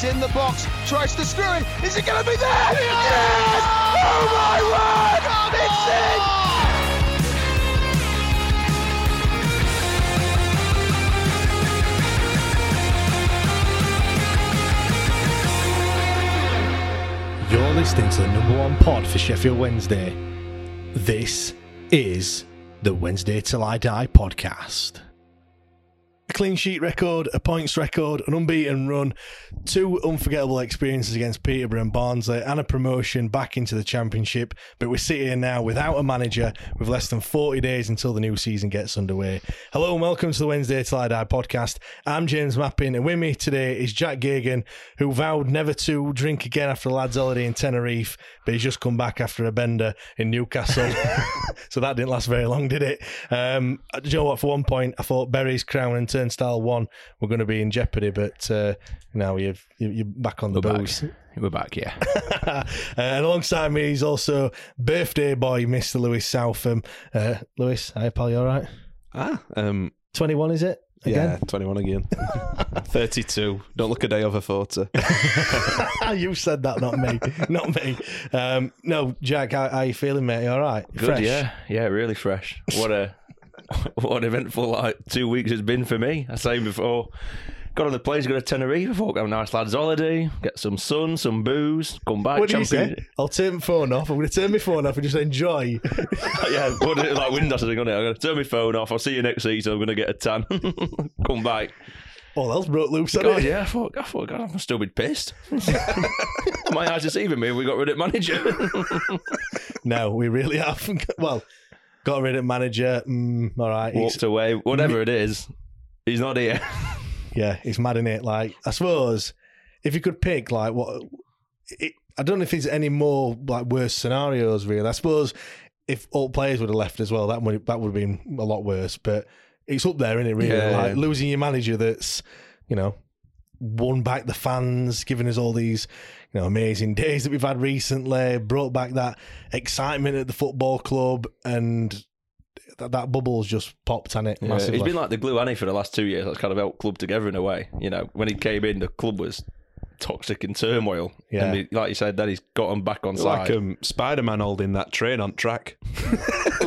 He's in the box, tries to screw it. Is it going to be there? Yes! Oh my word! It's in! You're listening to the number one pod for Sheffield Wednesday. This is the Wednesday Till I Die podcast. A clean sheet record, a points record, an unbeaten run, two unforgettable experiences against Peterborough and Barnsley, and a promotion back into the Championship. But we're sitting here now without a manager, with less than 40 days until the new season gets underway. Hello and welcome to the Wednesday Till I Die podcast. I'm James Mappin, and with me today is Jack Gagan, who vowed never to drink again after the lads' holiday in Tenerife, but he's just come back after a bender in Newcastle. so that didn't last very long, did it? Um, do you know what? For one point, I thought Berry's crown and Turnstile One were going to be in jeopardy, but uh, now you've, you- you're back on the We're booze. back. We're back, yeah. uh, and alongside me, he's also birthday boy, Mr. Lewis Southam. Uh, Lewis, hi pal, you all right? Ah, um, 21, is it? yeah, 21 again. 32. Don't look a day over 40. you said that, not me. not me. Um, no, Jack, how, how you feeling, mate? You all right? Good, fresh? yeah, yeah, really fresh. What a what an eventful like two weeks has been for me. I saying before, got on the plane to go to Tenerife. I thought have a nice lads holiday, get some sun, some booze, come back. What do you say? I'll turn my phone off. I'm going to turn my phone off and just enjoy. yeah, is it like Windows? I'm gonna, I'm gonna turn my phone off. I'll see you next season. I'm gonna get a tan. come back. Oh, All else broke loose. God, it? yeah, I thought, I thought, God, I'm still be pissed. My eyes are deceiving me. We got rid of manager. No, we really have. well, got rid of manager. Mm, all right. he's- Walked away. Whatever it is, he's not here. Yeah, he's mad in it. Like, I suppose if you could pick, like, what it, I don't know if there's any more like worse scenarios. Really, I suppose if all players would have left as well, that would that would have been a lot worse. But it's up there, isn't it? Really, Yeah, like yeah. losing your manager that's you know won back the fans, giving us all these you know amazing days that we've had recently, brought back that excitement at the football club, and that, that bubble's just popped on it. Yeah, he's been like the glue Annie for the last two years. That's kind of helped club together in a way. You know, when he came in, the club was toxic and turmoil. Yeah. And he, like you said, then he's got them back on like side. Like um, Spider Man holding that train on track.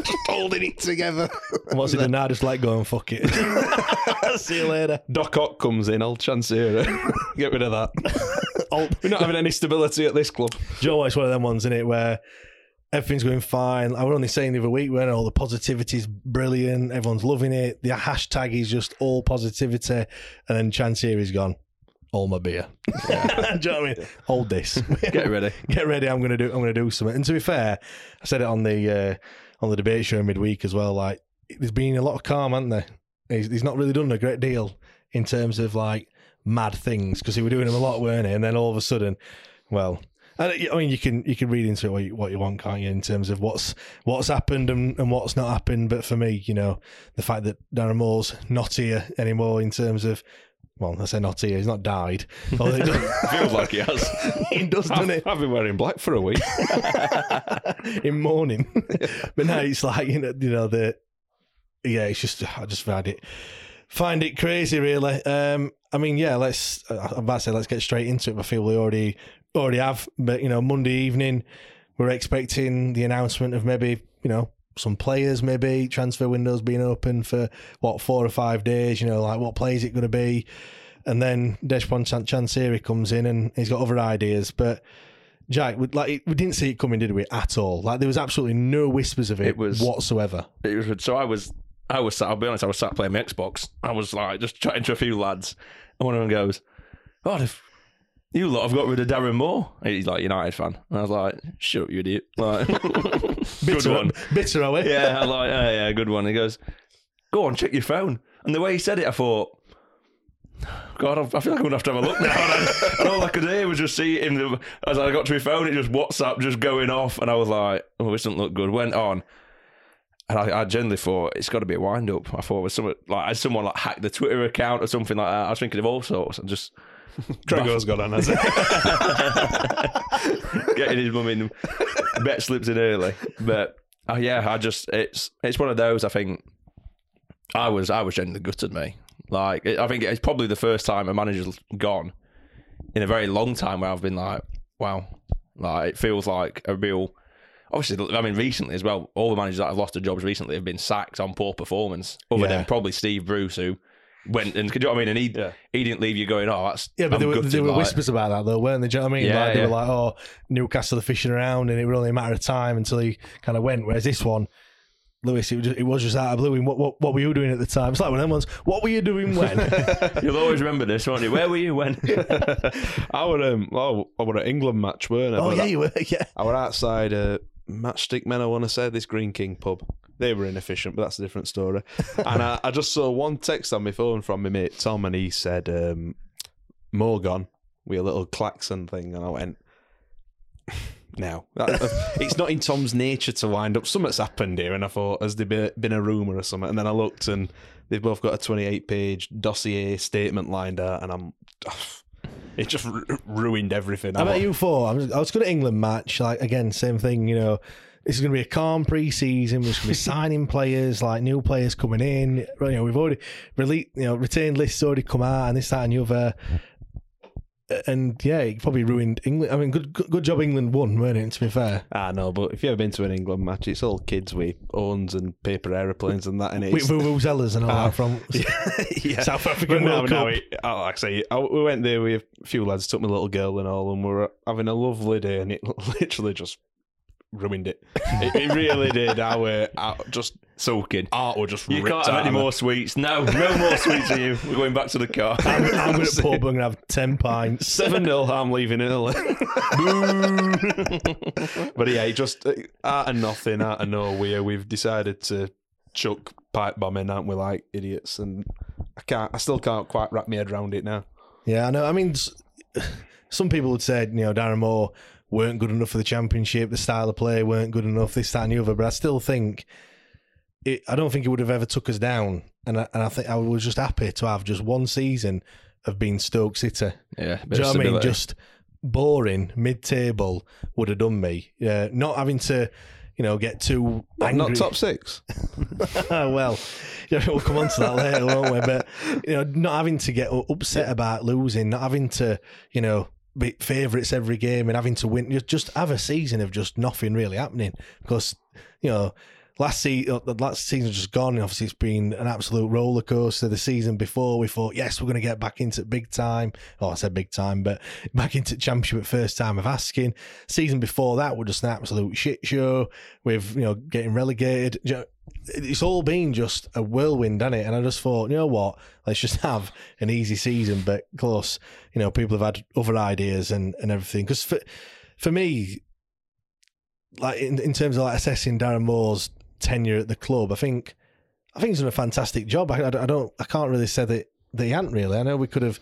holding it together. What's he done now? Just let go and fuck it. See you later. Doc Ock comes in, old Chansiri. Get rid of that. We're not having any stability at this club. Joe, it's one of them ones, isn't it, where everything's going fine. I was only saying the other week when all the positivity's brilliant, everyone's loving it. The hashtag is just all positivity, and then Chansiri is gone. All my beer. do you know what I mean? Hold this. Get ready. Get ready. I'm gonna do. I'm gonna do something. And to be fair, I said it on the uh, on the debate show midweek as well. Like, there's been a lot of calm, hasn't there? He's, he's not really done a great deal in terms of like mad things because he were doing them a lot, weren't he? And then all of a sudden, well, I mean, you can you can read into it what you, what you want, can't you? In terms of what's what's happened and, and what's not happened. But for me, you know, the fact that Darren Moore's not here anymore in terms of well, I say not here. He's not died. Although he does- Feels like he has. he does, doesn't it? I've been wearing black for a week. in mourning. but now it's like you know, you know the yeah. It's just I just found it find it crazy, really. Um, I mean, yeah. Let's I'm about to say let's get straight into it. I feel we already already have, but you know, Monday evening we're expecting the announcement of maybe you know some players, maybe transfer windows being open for what four or five days. You know, like what players it going to be. And then Dejphon Chan- Chansiri comes in and he's got other ideas, but Jack, we, like we didn't see it coming, did we? At all? Like there was absolutely no whispers of it, It was- whatsoever. It was, so I was, I was sat. I'll be honest. I was sat playing my Xbox. I was like just chatting to a few lads, and one of them goes, "Oh, if you lot have got rid of Darren Moore." He's like United fan, and I was like, "Shut up, you idiot!" Like, good Bitter, one. bitter, are we? Yeah, I like, yeah, yeah, good one. He goes, "Go on, check your phone." And the way he said it, I thought. God, I feel like I'm gonna have to have a look now. And, I, and all I could hear was just see him. As I got to my phone, it just WhatsApp just going off, and I was like, "Oh, this doesn't look good." Went on, and I, I generally thought it's got to be a wind up. I thought it was something like had someone like hacked the Twitter account or something like that. I was thinking of all sorts and just Gregor's got on, has it? getting his mum in bet slips in early. But uh, yeah, I just it's it's one of those. I think I was I was genuinely gutted. Me like it, I think it's probably the first time a manager's gone in a very long time where I've been like, wow, like it feels like a real. Obviously, I mean, recently as well, all the managers that have lost their jobs recently have been sacked on poor performance. Other Yeah. than probably Steve Bruce, who went and, do you know what I mean? And he he didn't leave you going, oh, that's Yeah, but I'm there were, there were like- whispers about that though, weren't there? Do you know what I mean? Yeah, like, they yeah. were like, "Oh, Newcastle are fishing around," and it was only a matter of time until he kind of went. Whereas this one, Lewis, it was just, it was just out of blue. What, what what were you doing at the time? It's like when of them ones. What were you doing when? You'll always remember this, won't you? Where were you when? I were um, oh, I were at England match, weren't I? oh But yeah, that- you were. Yeah. I were outside uh, Matchstick Men. I want to say this Greene King pub. They were inefficient, but that's a different story. and I, I just saw one text on my phone from my mate Tom, and he said, um, "Morgan with a little klaxon thing," and I went. No, that, it's not in Tom's nature to wind up. Something's happened here, and I thought, has there been, been a rumor or something? And then I looked, and they've both got a twenty-eight page dossier statement lined out, and I'm, it just ru- ruined everything. Bet like, you thought I was, I was good at England match. Like again, same thing. You know, this is going to be a calm pre-season. We're just going to be signing players, like new players coming in. You know, we've already released, you know, retained lists already come out, and this, that, and the other. And yeah, it probably ruined England. I mean, good, good, job England won, weren't it? To be fair, I know, but if you've ever been to an England match, it's all kids with owns and paper aeroplanes and that, and it's with vuvuzelas and all Ah. that from yeah. South African But no, World no, Cup. it- oh, say, I, we went there with a few lads, took my little girl and all, and we were having a lovely day, and it literally just ruined it. It, it really did. Our, our just Soaking. art were just You ripped can't have out any of more sweets. No, no more sweets for you. We're going back to the car. I'm, I'm going to pub. I'm going to have ten pints. Seven 0 I'm leaving early. but yeah, it just uh, out of nothing, out of nowhere, we've decided to chuck pipe bombing, aren't we? Like idiots, and I can't. I still can't quite wrap my head around it now. Yeah, I know. I mean, s- some people would say, you know, Darren Moore weren't good enough for the championship, the style of play weren't good enough, this, that, and the other. But I still think, it, I don't think it would have ever took us down. And I, and I think I was just happy to have just one season of being Stoke City. Yeah, Do you know what I mean? Just boring, mid-table would have done me. Yeah, not having to, you know, get too Not, angry. not top six. well, yeah, we'll come on to that later, won't we? But you know, not having to get upset about losing, not having to, you know, favourites every game and having to win. Just just have a season of just nothing really happening because you know. Last season, uh, the last season just gone. Obviously, it's been an absolute roller coaster. The season before, we thought, yes, we're going to get back into big time. Oh, I said big time, but back into championship at first time of asking. Season before that was just an absolute shit show with you know getting relegated. It's all been just a whirlwind, hasn't it? And I just thought, you know what? Let's just have an easy season, but close. You know, people have had other ideas and, and everything. Because for for me, like in, in terms of like assessing Darren Moore's tenure at the club, I think I think he's done a fantastic job. I, I, I don't, I can't really say that that he hadn't really. I know we could have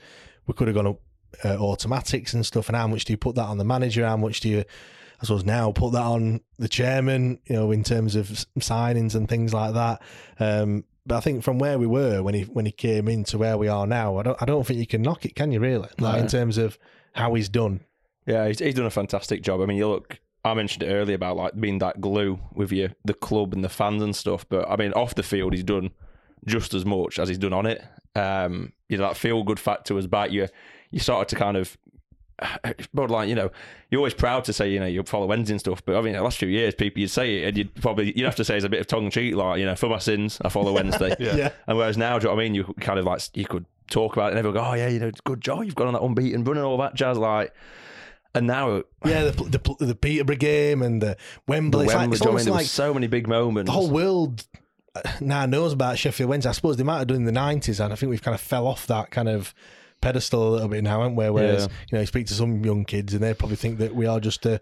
we could have gone up uh, automatics and stuff, and how much do you put that on the manager? How much do you, I suppose, now put that on the chairman? You know, in terms of signings and things like that. Um, but I think from where we were when he when he came in to where we are now, I don't I don't think you can knock it, can you? Really, like in terms of how he's done. Yeah, he's, he's done a fantastic job. I mean, you look. I mentioned it earlier about like being that glue with you, the club and the fans and stuff. But I mean, off the field, he's done just as much as he's done on it. Um, you know, that feel good factor was back. You you started to kind of borderline. You know, you're always proud to say you know you follow Wednesday and stuff. But I mean, the last few years, people you'd say it, and you'd probably you'd have to say it's a bit of tongue in cheek, like you know, for my sins, I follow Wednesday. Yeah. Yeah. And whereas now, do you know what I mean? You kind of like you could talk about it, and everyone go, "Oh yeah, you know, good job, you've gone on that unbeaten run and all that jazz." Like, and now Yeah, the the, the Peterborough game and the the Wembley. it's like- it's do you know what I almost mean? There like so many big moments. the whole world uh, now knows about Sheffield Wednesday. I suppose they might have done in the nineties, and I think we've kind of fell off that kind of pedestal a little bit now, haven't we? Whereas Yeah. you know, you speak to some young kids, and they probably think that we are just a,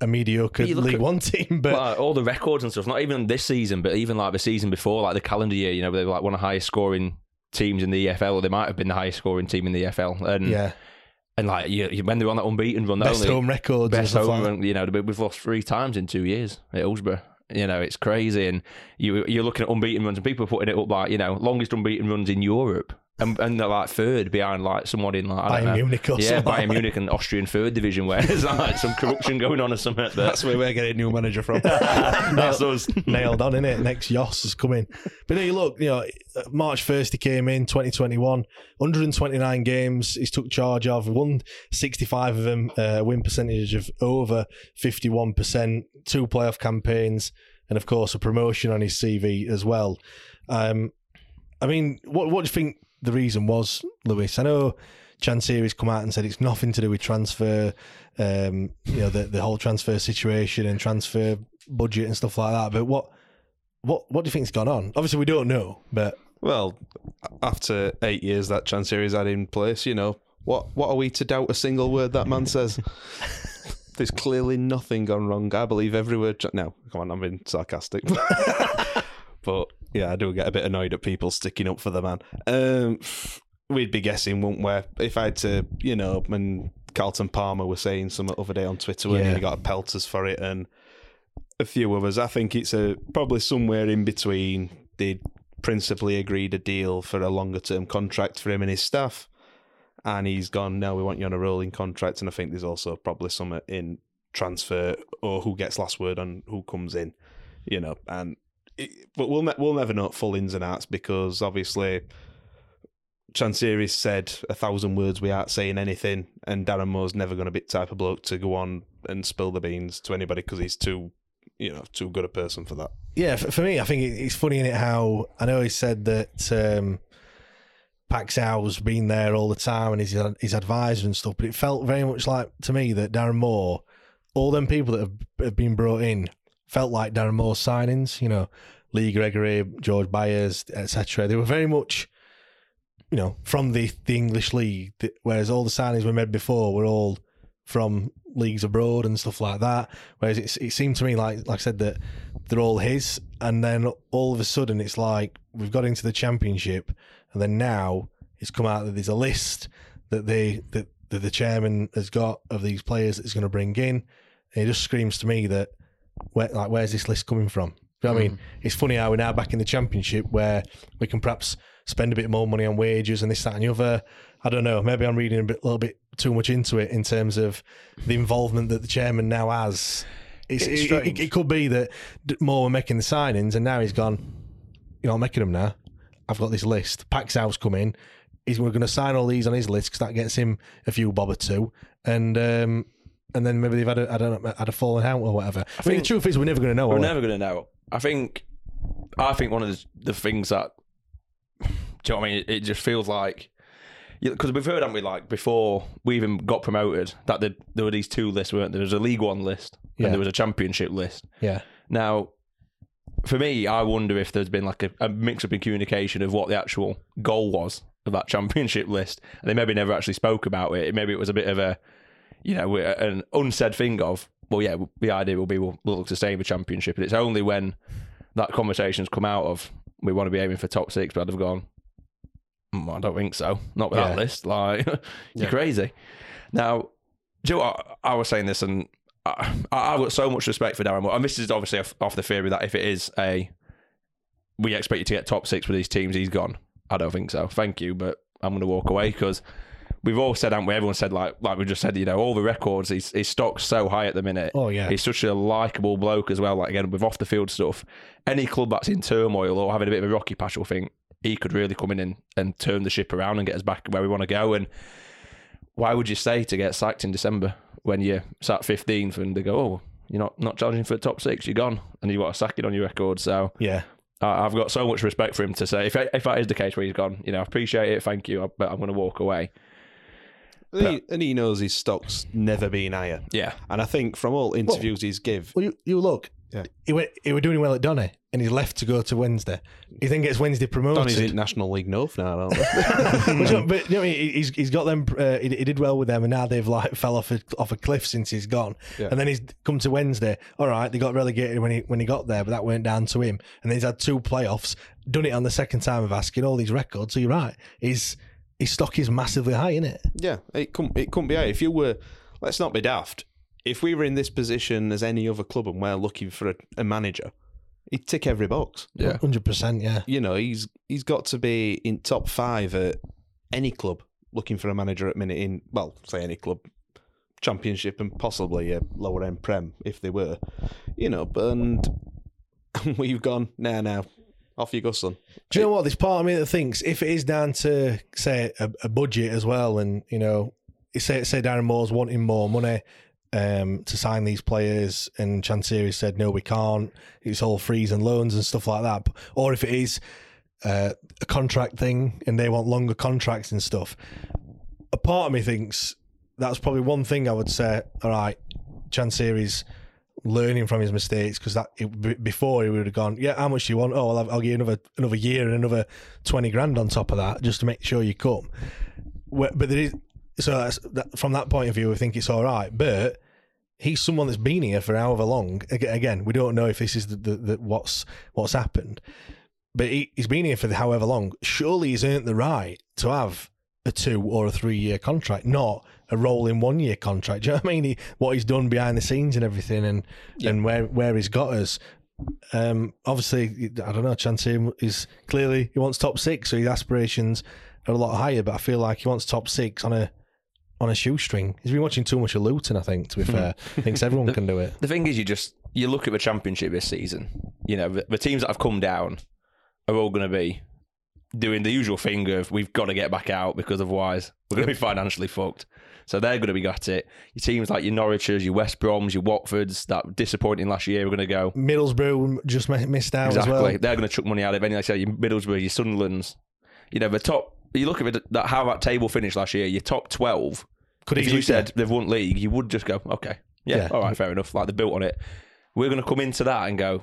a mediocre But you look League at- One team. But like, all the records and stuff, not even this season, but even like the season before, like the calendar year, you know, they were like one of the highest scoring teams in the EFL, or they might have been the highest scoring team in the EFL. And yeah, and like you, you- when they were on that unbeaten run, best home records, best home like run, you know, we've lost three times in two years at Hillsborough. You know, it's crazy, and you you're looking at unbeaten runs, and people are putting it up like you know longest unbeaten runs in Europe, and and they're like third behind like someone in like I Bayern know, Munich or yeah, Bayern like Munich and Austrian third division, where there's like some corruption going on or something. But That's where we're getting a new manager from. that's us. nailed on, in it. Next Yoss is coming. But you look, you know, March 1st he came in, 2021, 129 games he's took charge of, won 65 of them, uh, win percentage of over 51%, two playoff campaigns, and of course a promotion on his CV as well. Um, I mean, what, what do you think the reason was, Lewis? I know Chansiri's come out and said it's nothing to do with transfer, um, you know, the, the whole transfer situation and transfer budget and stuff like that. But what what what do you think's gone on? Obviously, we don't know, but Well, after eight years that Chansiri's had in place, you know, what what are we to doubt a single word that man says? There's clearly nothing gone wrong. I believe every word. No, come on, I'm being sarcastic. but yeah, I do get a bit annoyed at people sticking up for the man. Um, we'd be guessing, wouldn't we? If I had to, you know, when Carlton Palmer was saying some other day on Twitter when Yeah. he got pelters for it and a few others. I think it's a probably somewhere in between. They principally agreed a deal for a longer term contract for him and his staff, and he's gone. No, we want you on a rolling contract. And I think there's also probably some in transfer or who gets last word on who comes in. You know, and but we'll ne- we'll never know full ins and outs because obviously. Chansiri said a thousand words without saying anything, and Darren Moore's never going to be the type of bloke to go on and spill the beans to anybody because he's too, you know, too good a person for that. yeah, for, me, I think it's funny in it how I know he said that um, Paxau's been there all the time and he's his advisor and stuff, but it felt very much like to me that Darren Moore, all them people that have, have been brought in, felt like Darren Moore's signings. You know, Lee Gregory, George Byers, etc. They were very much. You know, from the, the English league, whereas all the signings we made before were all from leagues abroad and stuff like that. Whereas it, it seemed to me like, like I said, that they're all his, and then all of a sudden it's like we've got into the championship, and then now it's come out that there's a list that they that, that the chairman has got of these players that he's going to bring in, and it just screams to me that where, like where's this list coming from? You know what I mean? It's funny how we're now back in the championship where we can perhaps spend a bit more money on wages and this, that, and the other. I don't know. Maybe I'm reading a bit, little bit too much into it in terms of the involvement that the chairman now has. It's, It's it, it, it could be that more were making the signings and now he's gone. You know, I'm making them now. I've got this list. Paxau's come in. He's we're going to sign all these on his list because that gets him a few bob or two, and um, and then maybe they've had a I don't know had a falling out or whatever. I, mean, the think- truth is we're never going to know. We're never going to know. I think, I think one of the, the things that, do you know what I mean? It, it just feels like, because we've heard, haven't we, like before we even got promoted, that there, there were these two lists, weren't there? There was a League One list Yeah. and there was a Championship list. Yeah. Now, for me, I wonder if there's been like a, a mix up in communication of what the actual goal was of that championship list. And they maybe never actually spoke about it. Maybe it was a bit of a, you know, an unsaid thing of, well, yeah, the idea will be we'll, we'll look to stay in the championship. And it's only when that conversation's come out of we want to be aiming for top six, but I'd have gone, Mm, I don't think so. Not with Yeah. that list. Like, you're crazy. Now, do you know what? I was saying this, and I, I- I've got so much respect for Darren Moore. And this is obviously off, off the theory that if it is a, we expect you to get top six with these teams, he's gone. I don't think so. Thank you, but I'm going to walk away because we've all said, haven't we? Everyone said, like, like we just said, you know, all the records, his, his stock's so high at the minute. Oh, yeah. He's such a likable bloke as well. Like, again, with off the field stuff, any club that's in turmoil or having a bit of a rocky patch will think he could really come in and, and turn the ship around and get us back where we want to go. And why would you say to get sacked in December when you're sat 15th and they go, oh, you're not, not challenging for the top six, you're gone, and you've got a sacking on your record. So Yeah. I've got so much respect for him to say if if that is the case where he's gone, you know, I appreciate it, thank you, but I'm going to walk away. And he, and he knows his stock's never been higher. Yeah, And I think from all interviews he's give, Well, you, you look. Yeah. He went. He was doing well at Donny, and he's left to go to Wednesday. He then gets Wednesday promoted. Donny's in National League North now, aren't they? but, you know, but you know, he- he's he's got them. Uh, he, he did well with them, and now they've like fell off a off a cliff since he's gone. Yeah. And then he's come to Wednesday. All right, they got relegated when he when he got there, but that went down to him. And then he's had two playoffs, done it on the second time of asking all these records. So you're right. His his stock is massively high, isn't it? Yeah, it couldn't it couldn't be out. If you were, let's not be daft. If we were in this position as any other club and we're looking for a, a manager, he'd tick every box. yeah. hundred percent. Yeah. You know, he's he's got to be in top five at any club looking for a manager at minute in well, say any club, championship and possibly a lower end prem if they were. You know, but and we've gone now now. Off you go, son. Do you know what? There's part of me that thinks if it is down to say a, a budget as well, and you know, say say Darren Moore's wanting more money um, to sign these players, and Chansiri said no, we can't. It's all frees and loans and stuff like that. Or if it is uh, a contract thing and they want longer contracts and stuff, a part of me thinks that's probably one thing I would say. All right, Chansiri's learning from his mistakes because that it, before he would have gone, yeah, how much do you want? Oh, well, I'll, I'll give you another another year and another twenty grand on top of that just to make sure you come. But there is so that, from that point of view, I think it's all right. But he's someone that's been here for however long. Again, we don't know if this is the, the, the what's what's happened, but he, he's been here for however long. Surely he's earned the right to have a two or a three year contract, not a rolling one year contract. Do you know what I mean? He, what he's done behind the scenes and everything, and and where where he's got us. Um, obviously, I don't know. Chansiri is clearly he wants top six, so his aspirations are a lot higher. But I feel like he wants top six on a on a shoestring. He's been watching too much of Luton. I think, to be fair, thinks everyone can do it. The thing is, you just you look at the championship this season. You know, the, the teams that have come down are all going to be doing the usual thing of we've got to get back out because otherwise we're going to be financially fucked. So they're going to be at it. Your teams like your Norwiches, your West Broms, your Watfords that disappointing last year are going to go. Middlesbrough just missed out Exactly. as well. They're going to chuck money out of it. Like I said, your Middlesbrough, your Sunderlands. You know, the top. You look at that how that table finished last year. Your top twelve. Could if you said they've won league, you would just go, okay, yeah, Yeah. all right, fair enough. Like they built on it. We're going to come into that and go,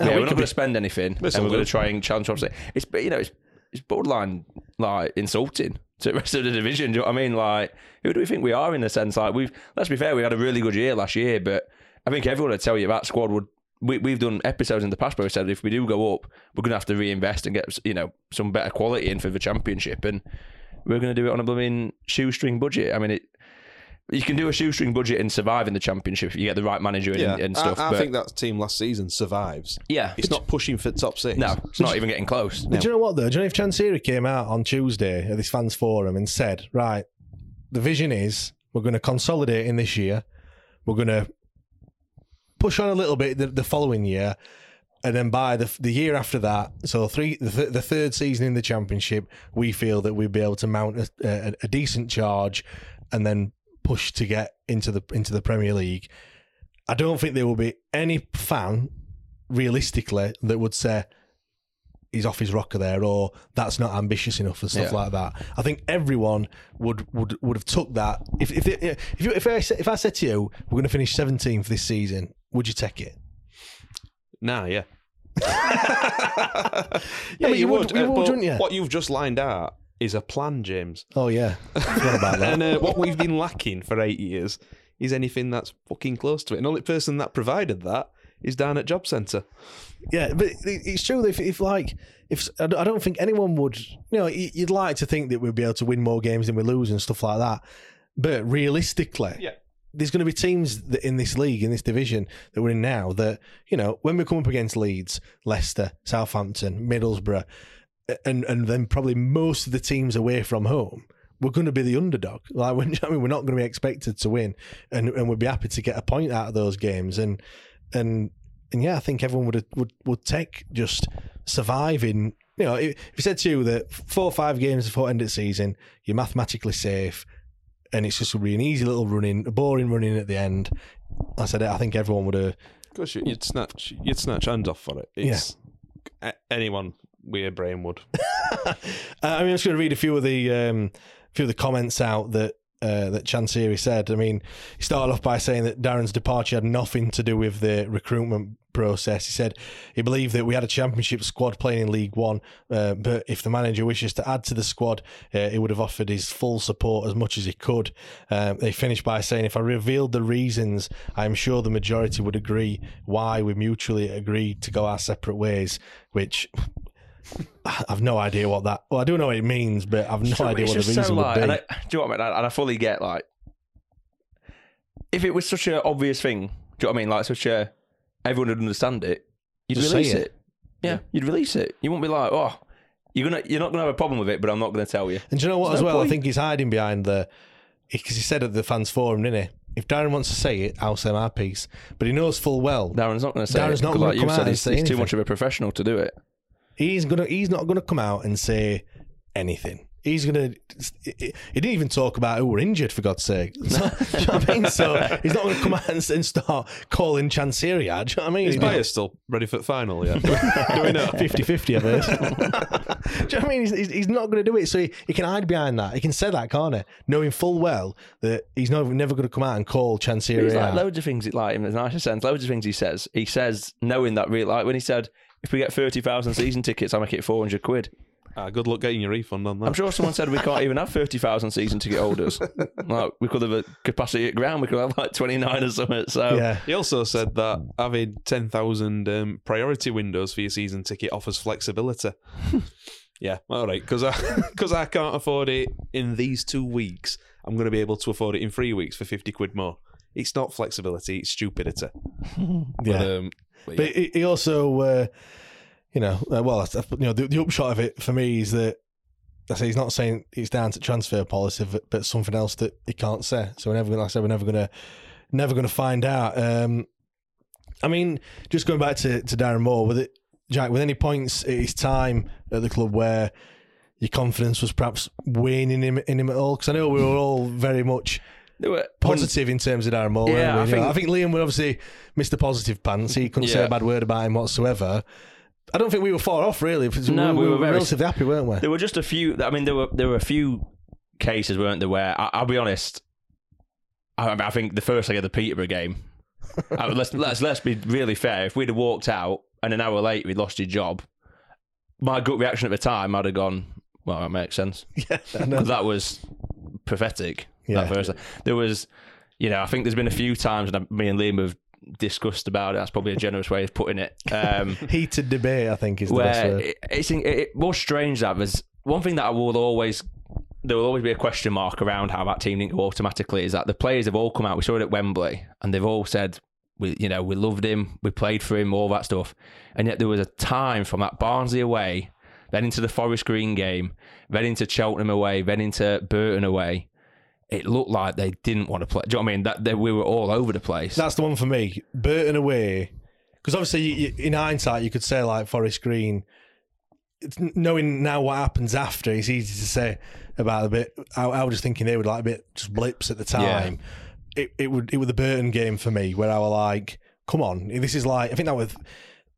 Yeah, yeah, we we're not going to spend anything, and we're going to try and challenge. Obviously, it's you know, it's it's borderline like insulting to the rest of the division. Do you know what I mean? Like, who do we think we are in the sense? Like, we've let's be fair, we had a really good year last year, but I think everyone would tell you that squad would. We, we've done episodes in the past where we said if we do go up, we're going to have to reinvest and get you know some better quality in for the championship, and we're going to do it on a blooming shoestring budget. I mean, it. You can do a shoestring budget and survive in the championship if you get the right manager and, Yeah, and stuff. I, I but think that team last season survives. yeah, It's not pushing for top six. no, it's not even getting close. But do you know what though? Do you know if Chansiri came out on Tuesday at this fans forum and said, right, the vision is we're going to consolidate in this year, we're going to push on a little bit the, the following year, and then by the the year after that, so three the, th- the third season in the championship, we feel that we'd be able to mount a, a, a decent charge, and then push to get into the into the Premier League. I don't think there will be any fan, realistically, that would say he's off his rocker there, or that's not ambitious enough and stuff Yeah. like that. I think everyone would would would have took that. If if it, if you, if I said- if I said to you, we're going to finish seventeenth this season, would you take it? Nah, yeah. Yeah, but you would- you uh, would, but wouldn't you? What you've just lined out is a plan, James. Oh yeah, forgot about that. and uh, what we've been lacking for eight years is anything that's fucking close to it. And the only person that provided that is down at job centre. Yeah, but it's true. If, if like, if I don't think anyone would, you know, you'd like to think that we'd be able to win more games than we lose and stuff like that. But realistically, Yeah. there's going to be teams that in this league, in this division that we're in now, that you know, when we come up against Leeds, Leicester, Southampton, Middlesbrough, and and then probably most of the teams away from home. We're going to be the underdog. Like, we're, I mean, we're not going to be expected to win, and and we'd be happy to get a point out of those games. And and and yeah, I think everyone would would would take just surviving. You know, if you said to you that four or five games before end of the season, you're mathematically safe, and it's just going to be an easy little running, a boring running at the end. I said, I think everyone would have. Of course, you'd snatch you'd snatch hands off for it. It's, a- anyone a brain would. Uh, I mean, I'm just going to read a few of the um, few of the comments out that uh, that Chansiri said. I mean, he started off by saying that Darren's departure had nothing to do with the recruitment process. He said he believed that we had a championship squad playing in League One, uh, but if the manager wishes to add to the squad, uh, he would have offered his full support as much as he could. Um, they finished by saying, if I revealed the reasons, I'm sure the majority would agree why we mutually agreed to go our separate ways, which. I've no idea what that. Well, I do know what it means, but I've no So idea what the reason so, would like, be. And I, do you know what I mean? And I fully get like, if it was such an obvious thing, do you know what I mean? Like such a everyone would understand it. You'd Just release it. it. Yeah, you'd release it. You wouldn't be like, oh, you're gonna, you're not gonna have a problem with it, but I'm not gonna tell you. And do you know what? There's as no well, I think he's hiding behind the because he said at the fans forum, didn't he? If Darren wants to say it, I'll say my piece. But he knows full well Darren's not gonna say. Darren's it, not 'cause gonna like come out said, and he's, say he's too much of a professional to do it. He's gonna he's not gonna come out and say anything. He's gonna. He didn't even talk about who were injured for God's sake. So, do you know what I mean? So he's not gonna come out and, and start calling Chansiri out. Do you know what I mean? Is Bayer still ready for the final? Yeah. do we know? 50-50, I've heard. do you know what I mean? He's, he's- he's not going to do it, so he, he can hide behind that. He can say that, can't he? Knowing full well that he's not, never going to come out and call Chansiri He's like loads of things. Like in the nicest sense, loads of things he says. He says knowing that real. Like when he said, if we get thirty thousand season tickets, I make it four hundred quid. Ah, good luck getting your refund on that. I'm sure someone said we can't even have 30,000 season ticket holders. like, we could have a capacity at ground, we could have like 29 or something. So, yeah. He also said that having 10,000 um, priority windows for your season ticket offers flexibility. yeah, all right. Because I, cause I can't afford it in these two weeks, I'm going to be able to afford it in three weeks for 50 quid more. It's not flexibility, it's stupidity. Yeah. But, um, but But yeah. he, he also, uh, you know, uh, well, you know, the, the upshot of it for me is that I say he's not saying it's down to transfer policy, but, but something else that he can't say. So we're never going. Like I said, we're never going to, never going to find out. Um, I mean, just going back to, to Darren Moore, with it, Jack, with any points at his time at the club where your confidence was perhaps waning in him, in him at all? Because I know we were all very much There were positive in terms of Darren Moore. Yeah, we? I think- I think Liam would obviously Mr. Positive Pants. He couldn't say a bad word about him whatsoever. I don't think we were far off really. No, we, we were were very- relatively happy, weren't we? There were just a few. I mean, there were there were a few cases, weren't there? Where I, I'll be honest, I, I think the first leg of the Peterborough game. I let's let's let's be really fair. If we'd have walked out and an hour later we'd lost your job, my gut reaction at the time, I'd have gone, "Well, that makes sense." yeah, I know. because that was pathetic. Yeah. That first, there was, you know, I think there's been a few times, and me and Liam have discussed about it. That's probably a generous way of putting it. Um, Heated debate, I think, is the best word. it, it's it, it was strange that there's one thing that I will always there will always be a question mark around how that team didn't go automatically is that the players have all come out. We saw it at Wembley, and they've all said we you know we loved him, we played for him, all that stuff, and yet there was a time from that Barnsley away, then into the Forest Green game, then into Cheltenham away, then into Burton away. It looked like they didn't want to play. Do you know what I mean? That they, we were all over the place. That's the one for me. Burton away, because obviously, you, in hindsight, you could say like Forest Green. It's, knowing now what happens after, it's easy to say about a bit. I, I was just thinking they would like a bit just blips at the time. It it would it was the Burton game for me where I was like, come on, this is like I think that was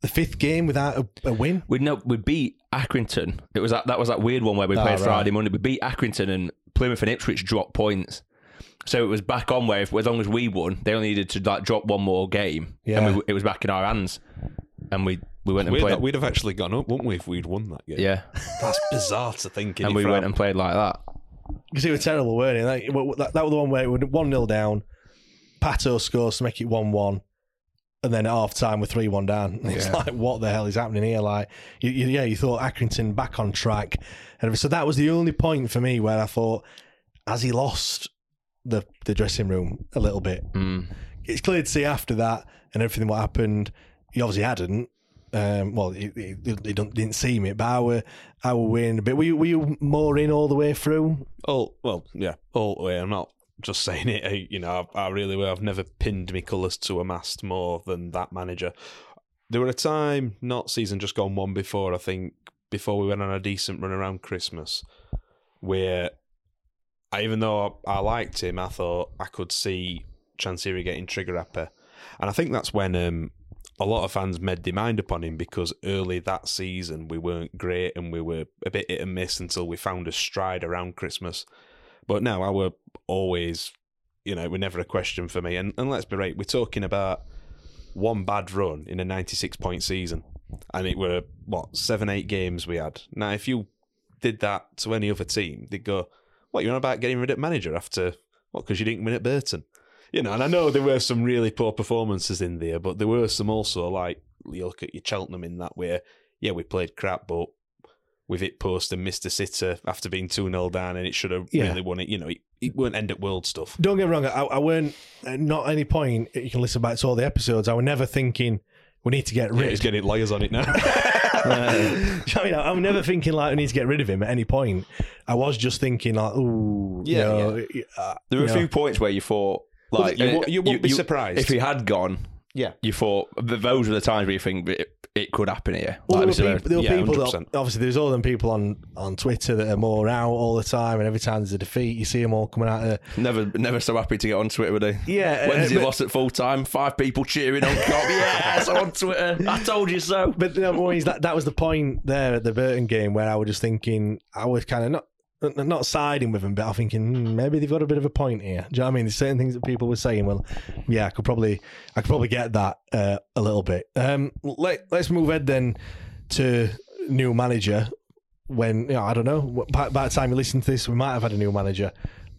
the fifth game without a, a win. We know we beat Accrington. It was that that was that weird one where we Ah, played right. Friday Monday. We beat Accrington and Plymouth and Ipswich dropped points. So it was back on where if, as long as we won, they only needed to like drop one more game, Yeah. and we, it was back in our hands. And we we went and played. we'd have actually gone up, wouldn't we, if we'd won that game? yeah, That's bizarre to think. and we went and played like that. Because it was terrible, weren't it? Like, that, that was the one where it was one 0 down. Pato scores to make it one one. And then at half time we're three one down. And It's Yeah. like what the hell is happening here? Like, you, you, yeah, you thought Accrington back on track, and so that was the only point for me where I thought, as he lost the the dressing room a little bit? Mm. It's clear to see after that and everything what happened. He obviously hadn't. Um, well, he, he, he didn't see me, but I were, I were a bit. Were you, were you more in all the way through? Oh well, yeah, all the way. I'm not just saying it. You know, I, I really will. I've never pinned my colours to a mast more than that manager. There were a time, not season just gone one before. I think before we went on a decent run around Christmas, where I, even though I, I liked him, I thought I could see Chansiri getting trigger happy, and I think that's when um, a lot of fans made their mind upon him because early that season we weren't great and we were a bit hit and miss until we found a stride around Christmas. But now I were always, you know, were never a question for me. And, and let's be right, we're talking about one bad run in a 96 point season. And it were, what, seven, eight games we had. Now, if you did that to any other team, they'd go, what, you're on about getting rid of manager after, what, because you didn't win at Burton? You know, and I know there were some really poor performances in there, but there were some also, like, you look at your Cheltenham in that way, yeah, we played crap, but with it post and missed a sitter after being 2 0 down and it should have Yeah. really won it. You know, it, it weren't end at world stuff. Don't get me wrong. I, I weren't at not any point. You can listen back to all the episodes. I were never thinking we need to get Yeah, rid. he's getting lawyers on it now. Do you know what I mean, I'm never thinking like we need to get rid of him at any point. I was just thinking like, ooh, Yeah, you know, uh, There were a know. few points where you thought, Well, like, you uh, you won't be surprised. if he had gone. Yeah. you thought those were the times where you think it, it could happen here. Well, Like, there were, people, there were yeah, people that obviously there's all them people on, on Twitter that are more out all the time, and every time there's a defeat, you see them all coming out of never, never so happy to get on Twitter, were they? Yeah, When uh, but- lost at full time, five people cheering on Kop. yes, on Twitter. I told you so. But you know, that that was the point there at the Burton game where I was just thinking I was kind of not not siding with them, but I'm thinking hmm, maybe they've got a bit of a point here. Do you know what I mean? There's certain things that people were saying. Well, yeah, I could probably I could probably get that uh, a little bit. Um, let Let's move ahead then to new manager. When you know, I don't know. By, by the time you listen to this, we might have had a new manager.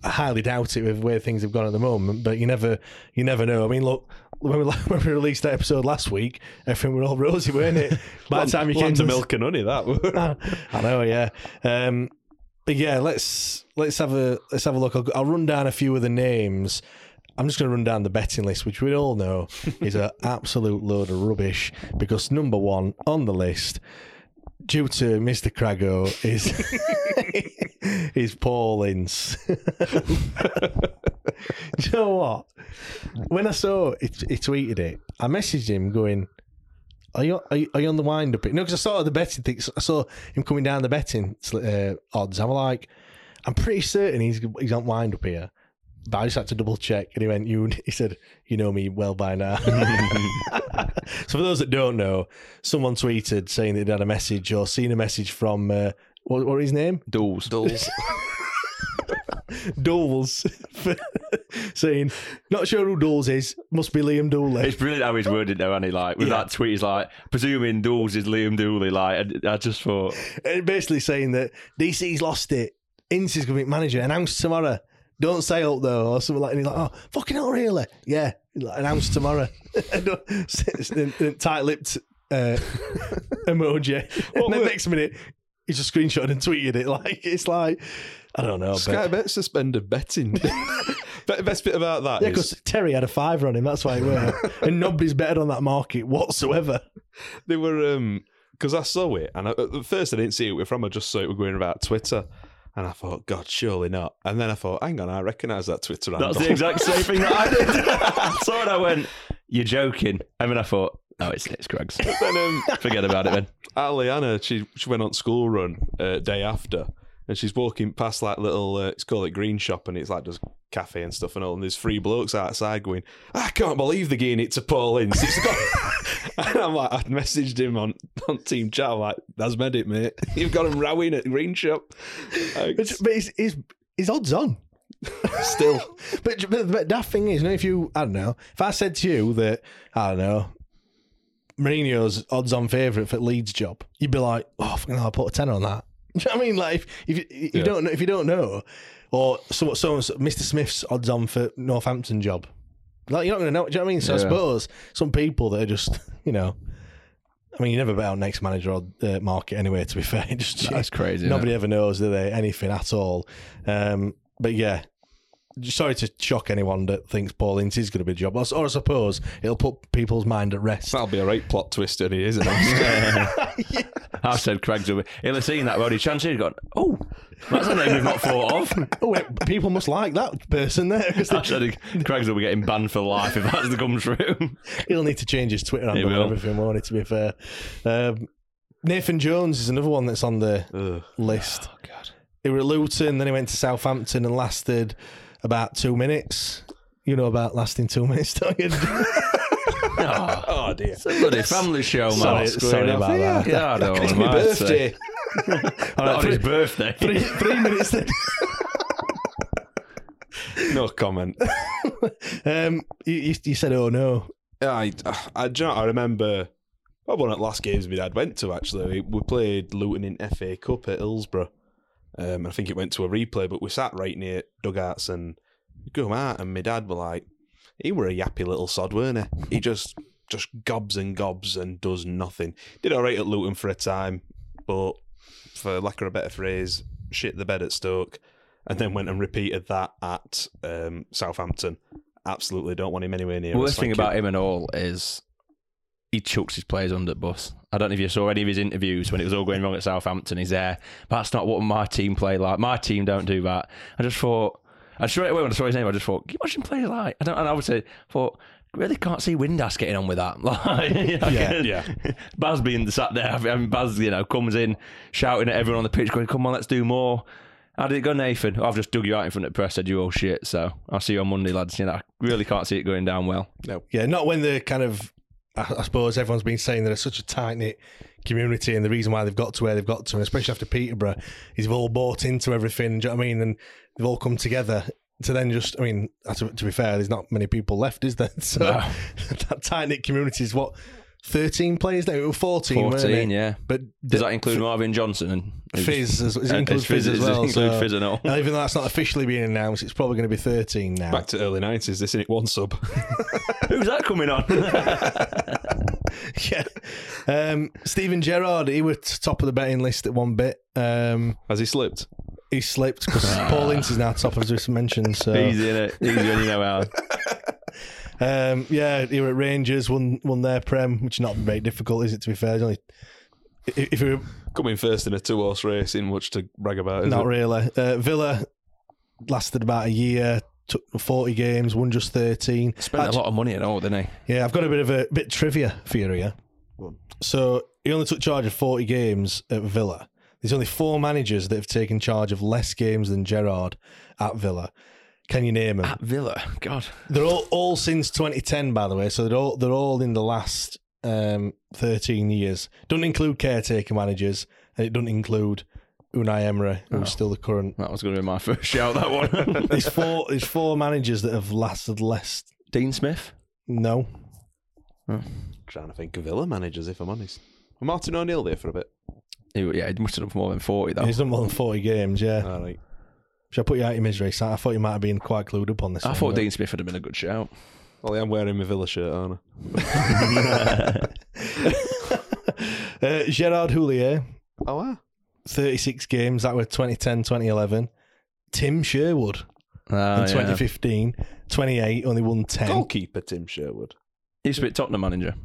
I highly doubt it with where things have gone at the moment, but you never, you never know. I mean, look, when we, when we released that episode last week, everything were all rosy, weren't it? By the time you came to milk and honey, that. I know, yeah. Um, yeah, let's let's have a let's have a look. I'll, I'll run down a few of the names. I'm just going to run down the betting list, which we all know is an absolute load of rubbish. Because number one on the list, due to Mr. Crago, is is Paul Ince. Do you know what? When I saw it, he tweeted it. I messaged him going, "Are you are you, are you on the wind up?" No, because I saw the betting thing. I saw him coming down the betting uh, odds. I'm like, I'm pretty certain he's he's on wind up here. But I just had to double check, and he went, "You." He said, "You know me well by now." so for those that don't know, someone tweeted saying that they had a message or seen a message from uh, what, what was his name? Dools. Dulls. Dulles saying, "Not sure who Dulles is. Must be Liam Dooley." It's brilliant how he's worded though, and he like with Yeah. that tweet, he's like presuming Dools is Liam Dooley. Like, and I just thought, And basically saying that DC's lost it. Ince is going to be manager. Announced tomorrow. Don't say up though, or something like. And he's like, "Oh, fucking hell, really? Yeah, like, announced tomorrow." Tight lipped uh, emoji. and then were- next minute, he just screenshotted and tweeted it. Like it's like I don't know. Sky But, Bet suspended betting. Be- Best bit about that yeah, is- because Terry had a five on him. That's why it worked. and nobody's betted on that market whatsoever. they were um because I saw it and I, at first I didn't see it we were from I just saw it were going about Twitter and I thought God surely not and then I thought hang on I recognise that Twitter handle that's the exact same thing that I did. I saw it, I went, "You're joking," and then I thought, "Oh, it's it's Craig's." then um, Forget about it, then. Aliana she she went on school run uh, day after and she's walking past like little uh, it's called it green shop and it's like just cafe and stuff and all and there's three blokes outside going I can't believe they're getting it to Paul Ince it's and I'm like I messaged him on, on team chat I'm like that's made it mate you've got him rowing at green shop Like, But, his, his, his odds on. still But, but, but that thing is, you know, if you, I don't know, if I said to you that, I don't know, Mourinho's odds on favourite for Leeds job, you'd be like, oh, fucking hell, I'll put a tenner on that. Do you know what I mean? Like, if, you, if you Yeah. don't know, if you don't know, or so, so Mr. Smith's odds on for Northampton job, Like you're not going to know. Do you know what I mean? So I suppose some people that are just, you know, I mean, you never bet on next manager or uh, market anyway. To be fair, just That's crazy, Nobody ever knows, do they? Anything at all. Um, but yeah. Sorry to shock anyone that thinks Paul Ince is going to be a job, or, or I suppose it'll put people's mind at rest. That'll be a right plot twist, and he isn't it? I've said Craig's will be. He'll have seen that Roddy Chance. He's gone, oh, that's a name we've not thought of. oh, wait, people must like that person there because I said Craig's will be getting banned for life if that's to come true. He'll need to change his Twitter handle and everything, won't he, to be fair? Um, Nathan Jones is another one that's on the Ugh. list. Oh, God. He were at Luton, then he went to Southampton and lasted about two minutes. You know about lasting two minutes, don't you? oh dear. It's a bloody family show, man. Sorry- sorry on? about that. Yeah, I don't It's know. my birthday. On his birthday. three, three minutes then. No comment. Um, you, you, you said, oh no. I, I, do you know, what, I remember well, one of the last games my dad went to actually. We played Luton in FA Cup at Hillsborough. Um, I think it went to a replay, but we sat right near dugouts and go out, and my dad were like, he were a yappy little sod, weren't he? He just just gobs and gobs and does nothing. Did all right at Luton for a time, but for lack of a better phrase, shit the bed at Stoke, and then went and repeated that at um, Southampton. Absolutely don't want him anywhere near worst thing about him and all is he chucks his players under the bus. I don't know if you saw any of his interviews when it was all going wrong at Southampton. He's there. That's not what my team play like. My team don't do that. I just thought, and straight away when I saw his name, I just thought, you imagine players like? I don't. And I would say, thought. Really can't see Windass getting on with that. Like, you know, Yeah, yeah. Baz being sat there, I mean, Baz, you know, comes in shouting at everyone on the pitch, going, "Come on, let's do more." How did it go, Nathan? I've just dug you out in front of the press, said you all shit. So I'll see you on Monday, lads. You know, I really can't see it going down well. No. Yeah, not when the kind of, I, I suppose everyone's been saying they're such a tight knit community, and the reason why they've got to where they've got to, and especially after Peterborough, is they've all bought into everything. Do you know what I mean? And they've all come together to then just, I mean, uh, to, to be fair, there's not many people left, is there? So No. that tight knit community is what. 13 players now, it was 14, weren't 14, it? yeah. But Does that include Marvin Johnson and Fizz? As, does it include does Fizz, as does well? include so- Fizz and all? Even though that's not officially being announced, it's probably going to be 13 now. Back to early nineties. This isn't it one sub. Who's that coming on? yeah. Um, Steven Gerrard, he was top of the betting list at one bit. Um, Has he slipped? he slipped because Paul Ince is now top, as just mentioned. So, Easy in it. Easy when you know how. um, yeah, he were at Rangers, won won their prem, which is not very difficult, is it? To be fair, It's only if if you were Coming first in a two horse race, in much to brag about. Is not it? really, uh, Villa lasted about a year, took forty games, won just thirteen. Spent Actu- a lot of money and all, didn't he? Yeah, I've got a bit of a bit trivia for you here. So he only took charge of 40 games at Villa. There's only four managers that have taken charge of less games than Gerrard at Villa. Can you name them? At Villa. God. They're all, all since 2010, by the way. So they're all they're all in the last um, 13 years. Don't include caretaker managers, and it doesn't include Unai Emery, who's still the current. That was going to be my first shout, that one. There's four. There's four managers that have lasted less. Dean Smith. No, Trying to think of Villa managers, if I'm honest. Was Martin O'Neill there for a bit. He, yeah, he must have done for more than 40, though. he's done more than 40 games. Yeah. All right. Shall I put you out of your misery? Sam? I thought you might have been quite clued up on this. I one, thought but- Dean Smith would have been a good shout. Well, I'm wearing my Villa shirt, aren't I? uh, Gerard Houllier, Oh, wow. 36 games. That were 2010, 2011. Tim Sherwood Ah, in yeah. 2015, 28, only won 10. Goalkeeper Tim Sherwood. He used to be Tottenham manager.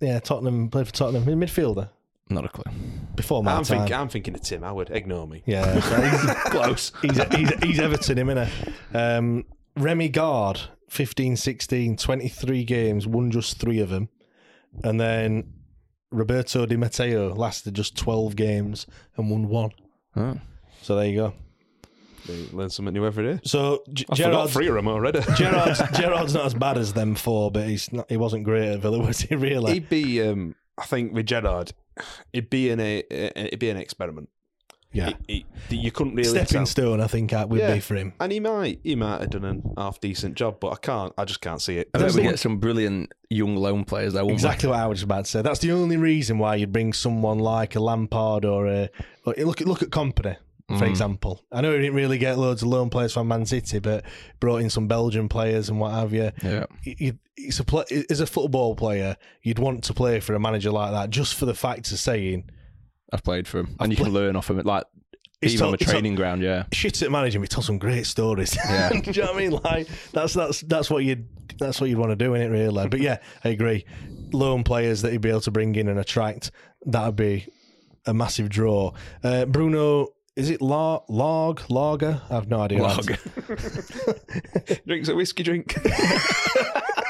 Yeah, Tottenham, played for Tottenham. In midfielder Not a clue. before my I'm, time. think, I'm thinking of Tim Howard. Ignore me. Yeah, so he's, Close. he's, he's, he's Everton, him, innit? Um, Remi Garde, 15, 16, 23 games, won just three of them. And then Roberto Di Matteo lasted just 12 games and won one. Oh. So there you go. You learn something new every day. So G- I forgot Gerard's, three of them already. Gerrard's, Gerrard's not as bad as them four, but he's not, he wasn't great at Villa, was he? Really? He'd be, um, I think, with Gerrard, it'd be an a, it'd be an experiment. Yeah. He- he- you couldn't really Stepping tell. stone, I think, uh, would Yeah. be for him. And he might, he might have done an half decent job, but I can't. I just can't see it. I bet That's we get some brilliant young loan players there, won't Exactly what I was about to say. That's the only reason why you'd bring someone like a Lampard or a. Or look at look at Kompany. for example. I know he didn't really get loads of loan players from Man City, but brought in some Belgian players and what have you. Yeah. You, it's a play, as a football player, you'd want to play for a manager like that just for the fact of saying I've played for him, and you can learn off him. Like It's even on to- the it's to- training ground, yeah. shit at managing, but tell some great stories. Yeah. Do you know what I mean? Like that's that's that's what you that's what you'd want to do in it, really. But yeah, I agree. Loan players that he'd be able to bring in and attract that'd be a massive draw. Uh, Bruno, is it La- Log Lager? I have no idea. how to- Drinks a whiskey drink.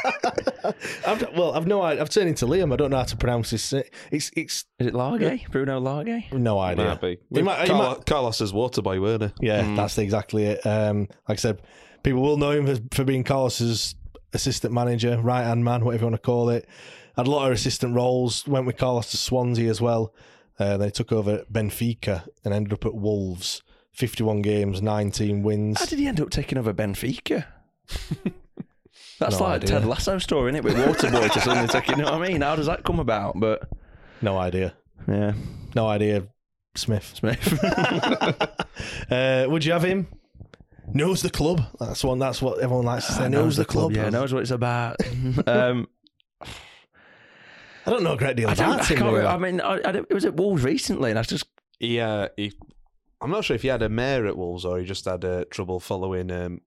I've, well, I've no idea. I've turned into Liam. I don't know how to pronounce this. It's it's Is it Largay? Bruno Largay? no idea. Might be. He might- he Carlo- might- Carlos's water boy, weren't he? Yeah, that's exactly it. Um, like I said, people will know him for, for being Carlos's assistant manager, right hand man, whatever you want to call it. Had a lot of assistant roles. Went with Carlos to Swansea as well. Uh, they took over at Benfica and ended up at Wolves. Fifty-one games, nineteen wins. How did he end up taking over Benfica? That's No like idea. Ted Lasso story, isn't it? With Waterboy to suddenly take, you know what I mean? How does that come about? But No idea. yeah, No idea. Smith. Smith. Uh, would you have him? Knows the club. That's one. That's what everyone likes to say. Knows, the club. yeah, knows what it's about. um, I don't know a great deal I, don't, I, about him. can't. I mean, I, I, it was at Wolves recently, and I just He, uh, he, I'm not sure if he had a mayor at Wolves or he just had uh, trouble following um,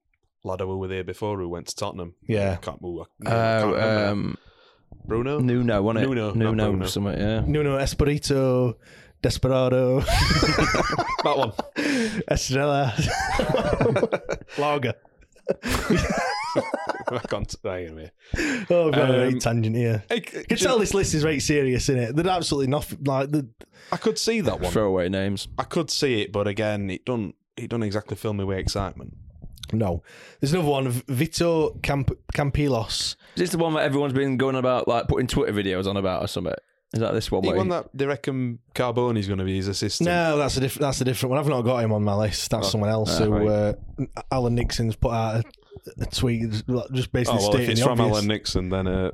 lad who were there before who went to Tottenham. Yeah. can't move. I can't uh, remember. um, Bruno. Nuno, wasn't it? Nuno, not Nuno, Bruno. something. Yeah. Nuno Espirito, Desperado, that one. Estrella, Lager. I can't. Hang on a minute. Oh, we've got a Um, right tangent here. I, You can tell this list is right serious, isn't it? There's absolutely nothing like the. I could see that one. Throwaway names. I could see it, but again, it don't. It don't exactly fill me with excitement. No, there's another one. Vito Camp Campelos. Is this the one that everyone's been going about, like putting Twitter videos on about or something? Is that this one? He where one he- that they reckon Carboni's going to be his assistant. No, that's a different. That's a different one. I've not got him on my list. That's someone else. ah, who right. uh, Alan Nixon's put out a, a tweet, just basically Oh well, stating if it's the from obvious. Alan Nixon, then uh,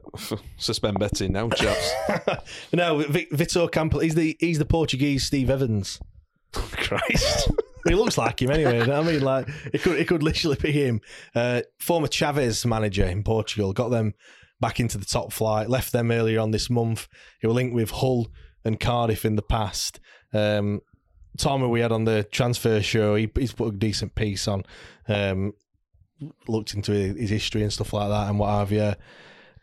suspend betting now, chaps. no, Vi- Vito Campbell. He's the he's the Portuguese Steve Evans. Christ. He looks like him anyway. you know I mean, like it could it could literally be him. Uh, former Chaves manager in Portugal got them back into the top flight. Left them earlier on this month. He was linked with Hull and Cardiff in the past. Um, Tom, who we had on the transfer show, he, he's put a decent piece on. Um, looked into his, his history and stuff like that, and what have you.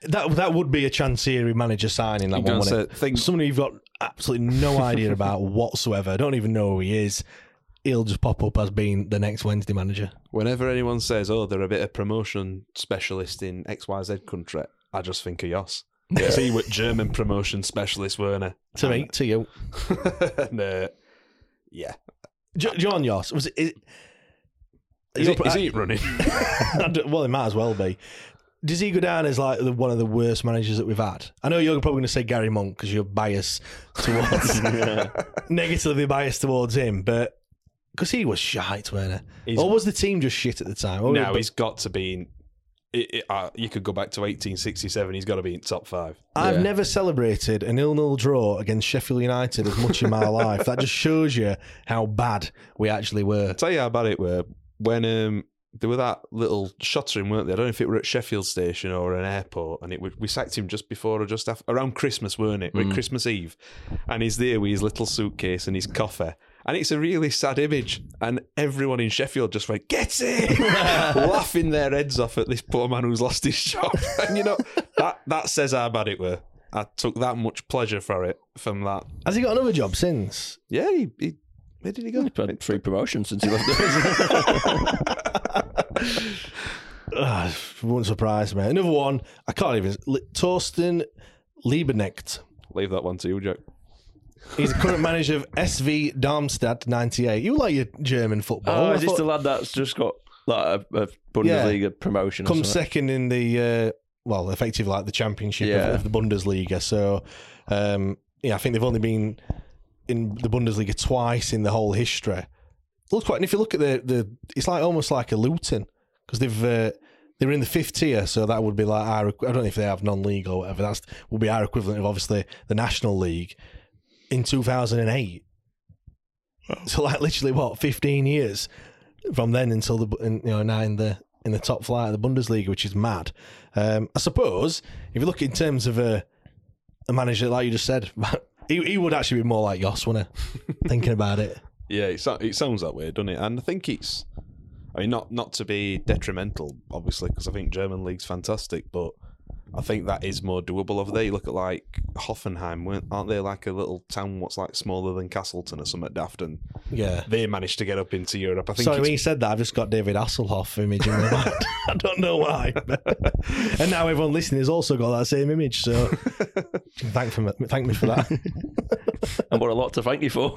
That that would be a Chansiri manager signing. That You one, wouldn't say- it? think- Somebody you've got absolutely no idea about whatsoever. Don't even know who he is. He'll just pop up as being the next Wednesday manager. Whenever anyone says, "Oh, they're a bit of promotion specialist in X Y Z country," I just think of Jos. Yeah. he was German promotion specialist, weren't he? To me, to you, and, uh, yeah. Jo- John Jos was it? Is, Is, he, is he running? Well, it might as well be. Does he go down as like the, one of the worst managers that we've had? I know you're probably going to say Gary Monk because you're biased towards negatively biased towards him, but because he was shite, weren't he? He's- Or was the team just shit at the time? Or- no, but he's got to be in. It, it, uh, you could go back to 1867. He's got to be in top five. I've Yeah. never celebrated a nil-nil draw against Sheffield United as much in my life. That just shows you how bad we actually were. I'll tell you how bad it were when um, there were that little shuttering, weren't they? I don't know if it were at Sheffield Station or an airport, and it was, we sacked him just before or just after, around Christmas, weren't it? With Christmas Eve, and he's there with his little suitcase and his coffee. And it's a really sad image, and everyone in Sheffield just went, "Get it!" laughing their heads off at this poor man who's lost his job. And you know that that says how bad it were. I took that much pleasure for it from that. Has he got another job since? Yeah, he, he where did he go? He's had three promotions since he left. us. Ugh, ah, wouldn't surprise me. Another one, I can't even. Li- Torsten Lieberknecht. Leave that one to you, Jack. He's the current manager of SV Darmstadt 98. You like your German football. oh, I is this the lad that's just got like a, a Bundesliga promotion? or Come second in the, uh, well, effectively like the championship Yeah. of, of the Bundesliga. So, um, yeah, I think they've only been in the Bundesliga twice in the whole history. Looks quite, and if you look at the, the it's like almost like a Luton because they've, uh, they're in the fifth tier, so that would be like our. I don't know if they have non-league or whatever. That's would be our equivalent of obviously the National League in 2008. So like literally what fifteen years from then until the you know now in the in the top flight of the Bundesliga, which is mad. Um, I suppose if you look in terms of a a manager like you just said, he, he would actually be more like Jos, wouldn't he? Thinking about it. Yeah, it, so- it sounds that way, doesn't it? And I think it's, I mean, not not to be detrimental, obviously, because I think German league's fantastic, but I think that is more doable over there. You look at like Hoffenheim, weren't- aren't they like a little town what's like smaller than Castleton or something daft, and Yeah. they managed to get up into Europe. I think. Sorry, when you said that, I've just got David Hasselhoff image in my mind. I don't know why. and now everyone listening has also got that same image. So thank, for, me- thank me for that. And what a lot to thank you for.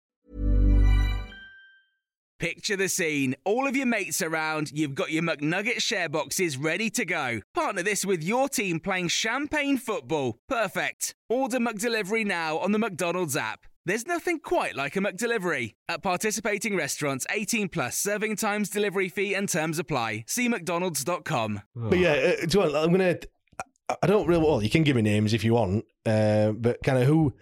Picture the scene. All of your mates around, you've got your McNugget share boxes ready to go. Partner this with your team playing champagne football. Perfect. Order McDelivery now on the McDonald's app. There's nothing quite like a McDelivery. At participating restaurants, 18 plus serving times, delivery fee, and terms apply. See McDonald's.com. But yeah, uh, I'm gonna. I- I don't really. Well, you can give me names if you want, uh, but kind of who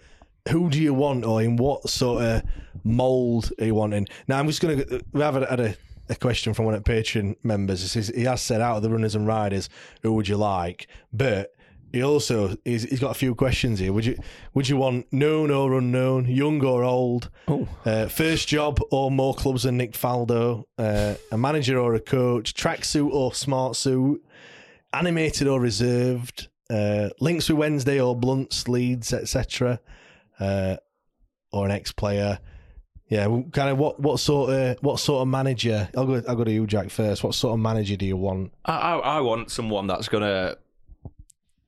who do you want, or in what sort of mold are you wanting? Now, I'm just gonna. We have had a, a question from one of the Patreon members. He says he has said out of the runners and riders, who would you like? But he also he's, he's got a few questions here. Would you would you want known or unknown, young or old, uh, first job or more clubs than Nick Faldo, uh, a manager or a coach, tracksuit or smart suit, animated or reserved, uh, links with Wednesday or blunts, leads, etc., uh, or an ex-player. Yeah, kind of what what sort of what sort of manager? I'll go. I'll go to you, Jack, first. What sort of manager do you want? I, I, I want someone that's gonna.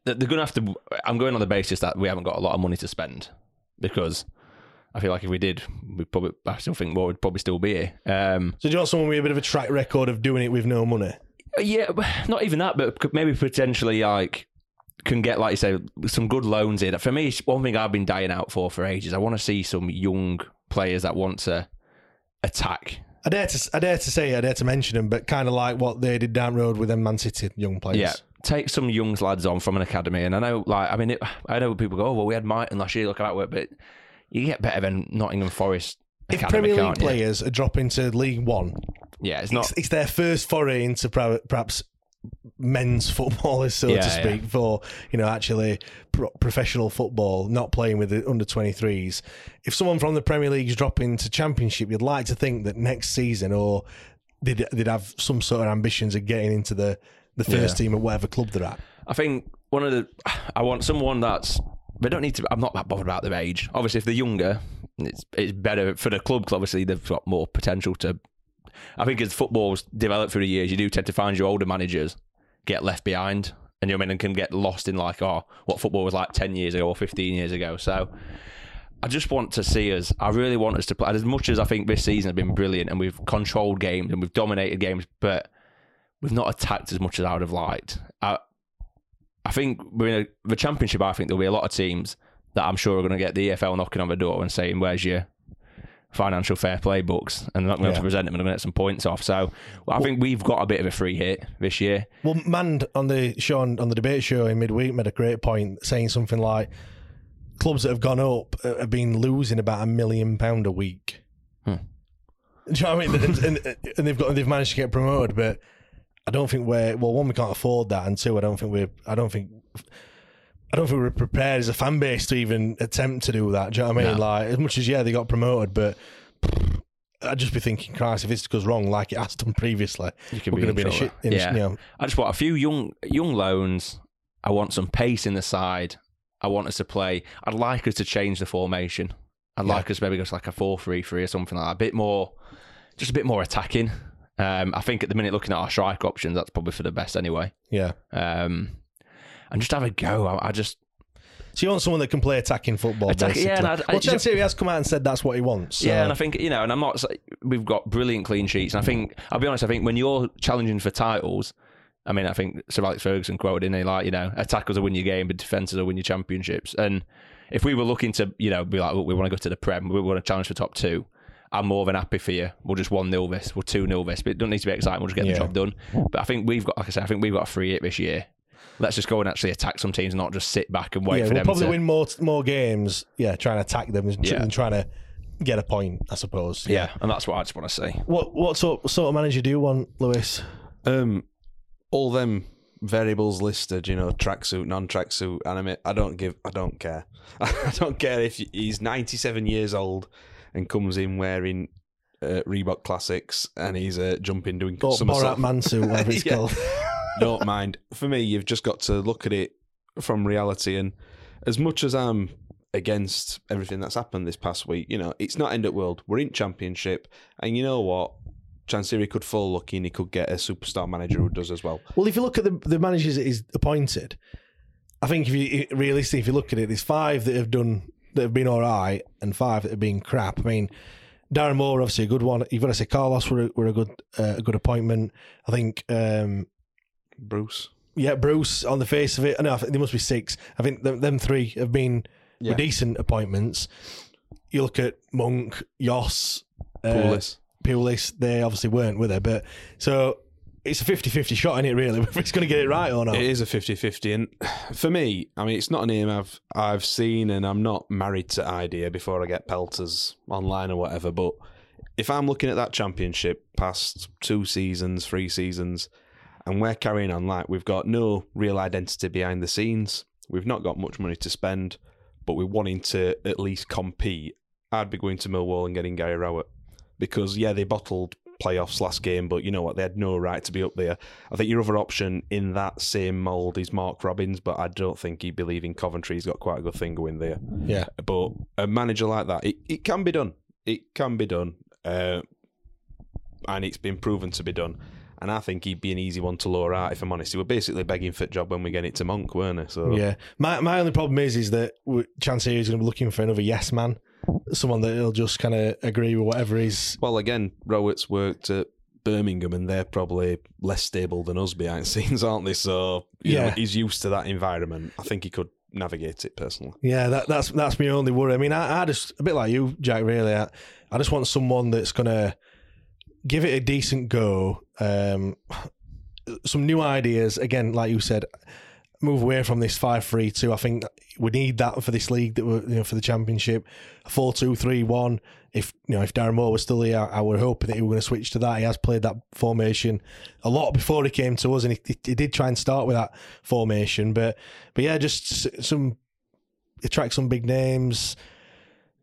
that They're gonna have to. I'm going on the basis that we haven't got a lot of money to spend because I feel like if we did, we probably. I still think Moore would probably still be here. Um, So do you want someone with a bit of a track record of doing it with no money? yeah, not even that, but could maybe potentially like can get like you say some good loans in. For me, it's one thing I've been dying out for for ages. I want to see some young players that want to attack. I dare to I dare to say I dare to mention them, but kind of like what they did down road with them Man City young players. Yeah, take some young lads on from an academy, and I know, like, I mean, it, I know people go, "Oh, well, we had Martin last year. Look at that work," but you get better than Nottingham Forest If academy, Premier League you? players are dropping to League One, Yeah, it's it's, not. it's their first foray into perhaps men's football, is, so Yeah, to yeah. speak, for you know actually pro- professional football, not playing with the under twenty threes. If someone from the Premier League is dropping to Championship, you'd like to think that next season or they'd, they'd have some sort of ambitions of getting into the the first Yeah. team at whatever club they're at. I think one of the. I want someone that's. They don't need to. I'm not that bothered about their age. Obviously, if they're younger, it's it's better for the club. Obviously, they've got more potential to. I think as football's developed through the years, you do tend to find your older managers get left behind, and you know mean, and can get lost in like, oh, what football was like ten years ago or fifteen years ago. So. I just want to see us. I really want us to play as much as I think this season has been brilliant, and we've controlled games and we've dominated games, but we've not attacked as much as I would have liked. I, I think we're in a, the championship. I think there'll be a lot of teams that I'm sure are going to get the EFL knocking on the door and saying, "Where's your financial fair play books?" And they're not going to present them and they're going to get some points off. So well, I think we've got a bit of a free hit this year. Well, Mand on the show on, the debate show in midweek made a great point, saying something like clubs that have gone up uh, have been losing about a million pound a week. Hmm. Do you know what I mean? and, and they've got they've managed to get promoted, but I don't think we're well. One, we can't afford that, and two, I don't think we're. I don't think. I don't think we're prepared as a fan base to even attempt to do that. Do you know what I mean? No. Like as much as yeah, they got promoted, but I'd just be thinking, Christ, if this goes wrong like it has done previously, we're going to be in a shit. In yeah. a, you know, I just want a few young young loans. I want some pace in the side. I want us to play. I'd like us to change the formation. I'd Yeah. like us maybe go to like a four-three-three or something like that. A bit more, just a bit more attacking. Um, I think at the minute, looking at our strike options, that's probably for the best anyway. yeah. Um, and just have a go. I, I just So you want someone that can play attacking football, Attack- basically. yeah, and I- I well, Chansiri has come out and said that's what he wants. so- Yeah, and I think you know, and I'm not. We've got brilliant clean sheets, and I think I'll be honest. I think when you're challenging for titles, I mean, I think Sir Alex Ferguson quoted in there like, you know, attackers will win your game, but defenses will win your championships. And if we were looking to, you know, be like, look, we want to go to the Prem, we want to challenge for top two. I'm more than happy for you. We'll just one nil this, we'll two nil this, but it doesn't need to be exciting. We'll just get Yeah. the job done. But I think we've got, like I said, I think we've got a free hit this year. Let's just go and actually attack some teams, and not just sit back and wait yeah, for we'll them probably to win more more games. Yeah, trying to attack them and, Yeah. and trying to get a point, I suppose. Yeah, and that's what I just want to say. What what sort, sort of manager do you want, Lewis? Um, all them variables listed, you know, tracksuit, non-tracksuit, anime. I don't give. I don't care. I don't care if he's 97 years old and comes in wearing uh, Reebok classics and he's uh, jumping doing Or somersault. Borat Mansu, whatever it's Yeah. called. don't mind. For me, you've just got to look at it from reality. And as much as I'm against everything that's happened this past week, you know, it's not end of world. We're in championship, and you know what? Chansiri could fall lucky and he could get a superstar manager who does as well. Well, if you look at the the managers that he's appointed, I think if you realistically, if you look at it, there's five that have done that have been all right, and five that have been crap. I mean, Darren Moore obviously a good one. You've got to say Carlos were a, were a good uh, a good appointment. I think. Um, Bruce. yeah, Bruce on the face of it. I know there must be six. I think them, them three have been Yeah. decent appointments. You look at Monk, Jos, uh, Pulis. Pulis, they obviously weren't with her, but so it's a 50-50 shot in it really, whether he's going to get it right or not. It is a 50-50 and for me, I mean it's not a name I've I've seen and I'm not married to idea before I get pelters online or whatever, but if I'm looking at that championship past two seasons, three seasons, and we're carrying on like we've got no real identity behind the scenes, we've not got much money to spend, but we're wanting to at least compete, I'd be going to Millwall and getting Gary Rowett. Because yeah, they bottled playoffs last game, but you know what? They had no right to be up there. I think your other option in that same mould is Mark Robins, but I don't think he'd be leaving Coventry. He's got quite a good thing going there. Yeah. But a manager like that, it, it can be done. It can be done. Uh, and it's been proven to be done. And I think he'd be an easy one to lure out, if I'm honest. He were basically begging for a job when we get it to Monk, weren't they? So Yeah. My my only problem is is that we- Chansiri is going to be looking for another yes man, someone that he'll just kind of agree with whatever is. Well, again, Rowett's worked at Birmingham, and they're probably less stable than us behind the scenes, aren't they? So you know, Yeah. he's used to that environment. I think he could navigate it personally. Yeah, that, that's that's my only worry. I mean, I, I just a bit like you, Jack. Really, I, I just want someone that's going to give it a decent go. Um, some new ideas. Again, like you said, move away from this five three two. I think we need that for this league that you know for the championship. A four two three one. If you know if Darren Moore was still here, I, would hope that he was going to switch to that. He has played that formation a lot before he came to us, and he, he did try and start with that formation. But but yeah, just some attract some big names.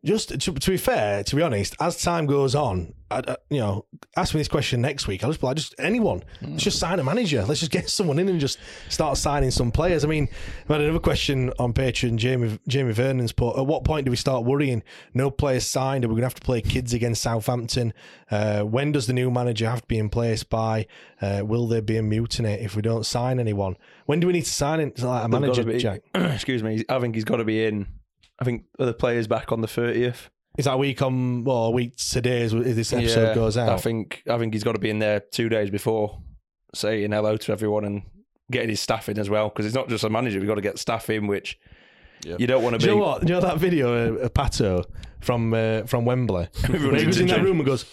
Just to, to be fair, to be honest, as time goes on, I, I- you know, ask me this question next week. I'll just be like, just anyone. Let's just sign a manager. Let's just get someone in and just start signing some players. I mean, I had another question on Patreon. Jamie Jamie Vernon's put: At what point do we start worrying? No players signed. Are we going to have to play kids against Southampton? Uh, when does the new manager have to be in place by? Uh, will there be a mutiny if we don't sign anyone? When do we need to sign in, like a They've manager, be- Jack? excuse me. I think he's got to be in. I think other players back on the thirtieth. Is that week on? Well, a week today is is this episode goes out. I think I think he's got to be in there two days before, saying hello to everyone and getting his staff in as well. Because it's not just a manager; we've got to get staff in, which you don't want to Do be. you know what? Do you know that video of, of Pato from uh, from Wembley? Everyone he was in that room and goes,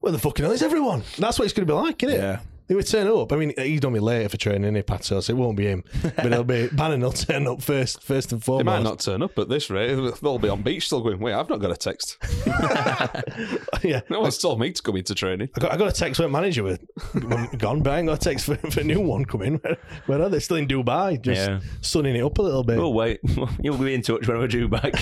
"Where the fucking hell is everyone?" That's what it's going to be like, isn't it? Yeah. He would turn up. I mean, he's done me later for training, isn't he, Pato? So it won't be him, but it'll be Bannan. will turn up first, first and They foremost. might not turn up at this rate. They'll be on beach still going, wait, I've not got a text. yeah. No one's told me to come into training. I got, I got a text when manager was gone, but I got a text for, for a new one coming. Where, where are they? Still in Dubai, just Yeah. sunning it up a little bit. Oh wait, you'll be in touch when we're due back.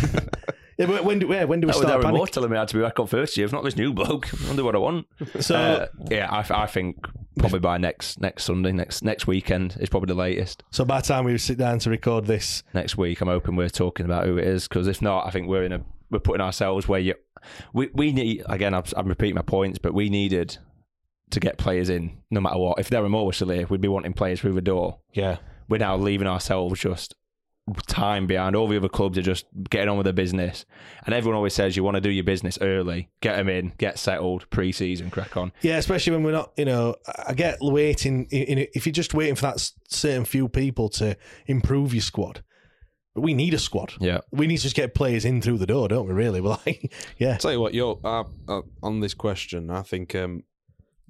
Yeah, but when do, where, when do we That start Darren panic? Moore telling me I had to be back on first year. If not this new bloke, I wonder what I want. So- Uh, yeah, I, I think probably by next next Sunday, next next weekend is probably the latest. So by the time we sit down to record this, Next week, I'm hoping we're talking about who it is because if not, I think we're in a we're putting ourselves where you we we need again. I'm, I'm repeating my points, but we needed to get players in no matter what. If Darren Moore was still here, we'd be wanting players through the door. yeah, we're now leaving ourselves just time behind. All the other clubs are just getting on with their business, and everyone always says you want to do your business early, get them in, get settled, pre-season, crack on. Yeah, especially when we're not, you know, I get waiting. In, in, if you're just waiting for that certain few people to improve your squad, but we need a squad. Yeah. We need to just get players in through the door, don't we? Really? We're like, yeah. Tell you what, York, uh, uh, on this question, I think um,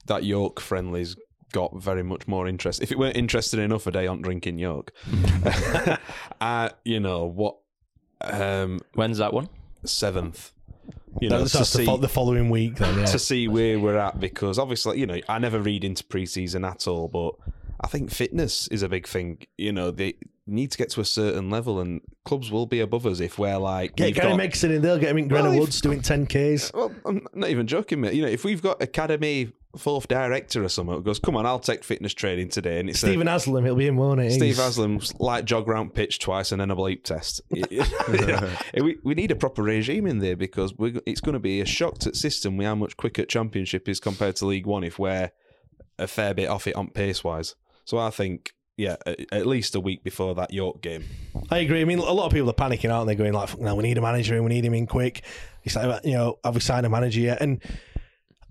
that York friendly's got very much more interest. If it weren't interested enough, a day on drinking yolk, uh, you know what? Um, When's that one? seventh. You know, That's, to that's the, see, fo- the following week, then. Yeah. to see where we're at because obviously, you know, I never read into preseason at all, but I think fitness is a big thing. You know, they need to get to a certain level, and clubs will be above us if we're like Get we've Gary got- Megson in they'll get him in Grenna Well, Woods doing 10Ks. Well, I'm not even joking, mate. You know, if we've got academy fourth director or something goes, "Come on, I'll take fitness training today," and it's a- Stephen Aslam, he'll be in, won't it? Steve Aslam's like jog round pitch twice and then a bleep test. we, we need a proper regime in there because we it's going to be a shock to the system We how much quicker Championship is compared to League One if we're a fair bit off it on pace wise. So I think, yeah, at, at least a week before that York game. I agree. I mean, a lot of people are panicking, aren't they? Going like, "Fuck, "No, we need a manager and we need him in quick." It's like, you know, have we signed a manager yet? And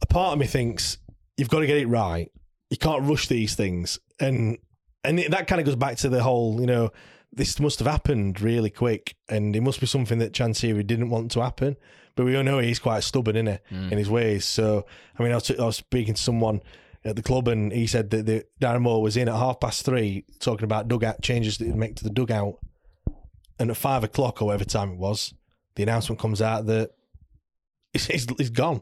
a part of me thinks you've got to get it right. You can't rush these things, and and that kind of goes back to the whole, you know, this must have happened really quick, and it must be something that Chansiri didn't want to happen. But we all know he's quite stubborn, isn't he, mm. in his ways. So, I mean, I was, I was speaking to someone at the club, and he said that the Darren Moore was in at half past three talking about dugout changes that he'd make to the dugout, and at five o'clock or whatever time it was, the announcement comes out that it's, it's gone.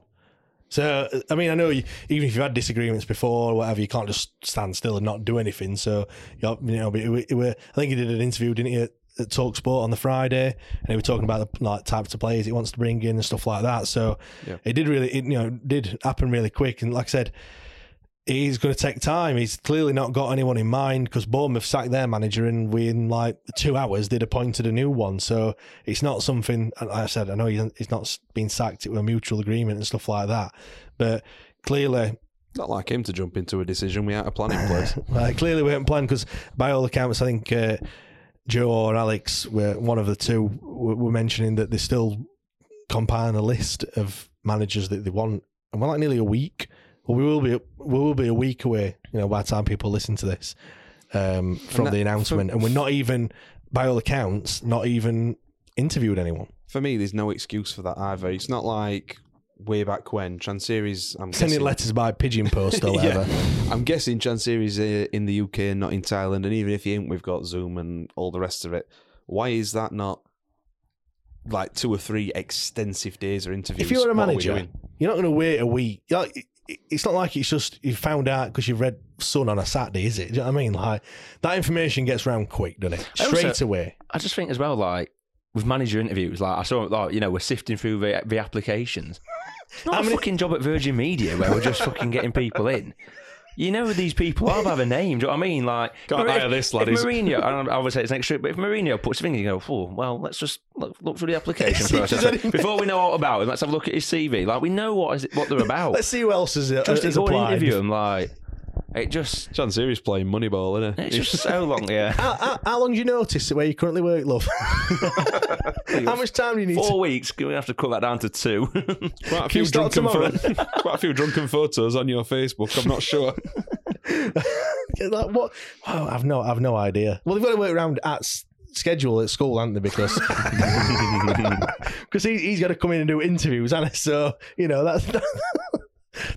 So, I mean, I know you, even if you've had disagreements before or whatever, you can't just stand still and not do anything. So, you know, but it, it, I think he did an interview, didn't he, at, at Talk Sport on the Friday, and he was talking about the like types of players he wants to bring in and stuff like that. So, Yeah. it did really, it, you know, did happen really quick. And like I said, he's going to take time. He's clearly not got anyone in mind because Bournemouth sacked their manager and within like two hours they'd appointed a new one. So it's not something, and like I said, I know he's, not been sacked, it was a mutual agreement and stuff like that. But clearly, Not like him to jump into a decision without a plan in place. uh, clearly we haven't planned because by all accounts, I think uh, Joe or Alex were one of the two were, were mentioning that they're still compiling a list of managers that they want, and we're like nearly a week. Well, we will be we will be a week away. You know, by the time people listen to this um, from that- the announcement, and we're not even, by all accounts, not even interviewed anyone. For me, there's no excuse for that either. It's not like way back when Chansiri's. I'm Sending guessing- letters by pigeon post or whatever. I'm guessing Chansiri's uh, in the UK and not in Thailand, and even if he ain't, we've got Zoom and all the rest of it. Why is that not like two or three extensive days or interviews? If you're a What are we manager, you're not going to wait a week. Like, it's not like it's just you found out because you read Sun on a Saturday, is it? Do you know what I mean? Like that information gets round quick, doesn't it? I also- Straight away. I just think as well, like with manager interviews, like I saw, like you know, we're sifting through the, the applications. It's not How a fucking job at Virgin Media where we're just fucking getting people in. You know these people are by have a name. Do you know what I mean? Like, Can't if- hire this, if laddies. Mourinho, I, I would say it's next trip, but if Mourinho puts his finger, you go, oh, well, let's just look, look through the application process. Before we know all about him, let's have a look at his CV. Like, we know what is what they're about. Let's see who else is, uh, just go and applied. interview him, like, it just, Chansiri's playing Moneyball, isn't it's it? just so long, yeah. How, how, how long do you notice where you currently work, love? how much time do you need? Four To, weeks, going to have to cut that down to two. Quite a few you start drunken tomorrow? quite a few drunken photos on your Facebook. I'm not sure. like, what? Wow, I've no, I've no idea. Well, they've got to work around at schedule at school, haven't they? Because because he, he's got to come in and do interviews, hasn't? So you know that's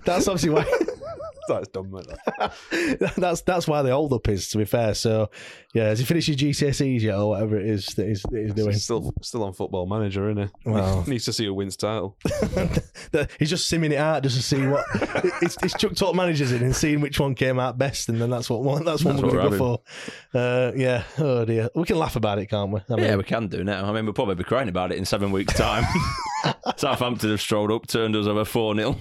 that's obviously why. That's dumb, mate. that. that's that's why the hold up is. To be fair, so yeah, has he finished his GCSEs yet, or whatever it is that he's, that he's doing? He's still still on Football Manager, isn't he? Well. needs to see who wins title. He's just simming it out just to see what it's, it's chucked top managers in and seeing which one came out best, and then that's what one that's one That's we're what going we're to go for. Uh, yeah. Oh dear, we can laugh about it, can't we? I mean, Yeah, we can do now. I mean, we'll probably be crying about it in seven weeks' time. Southampton have strolled up, turned us over 4 0.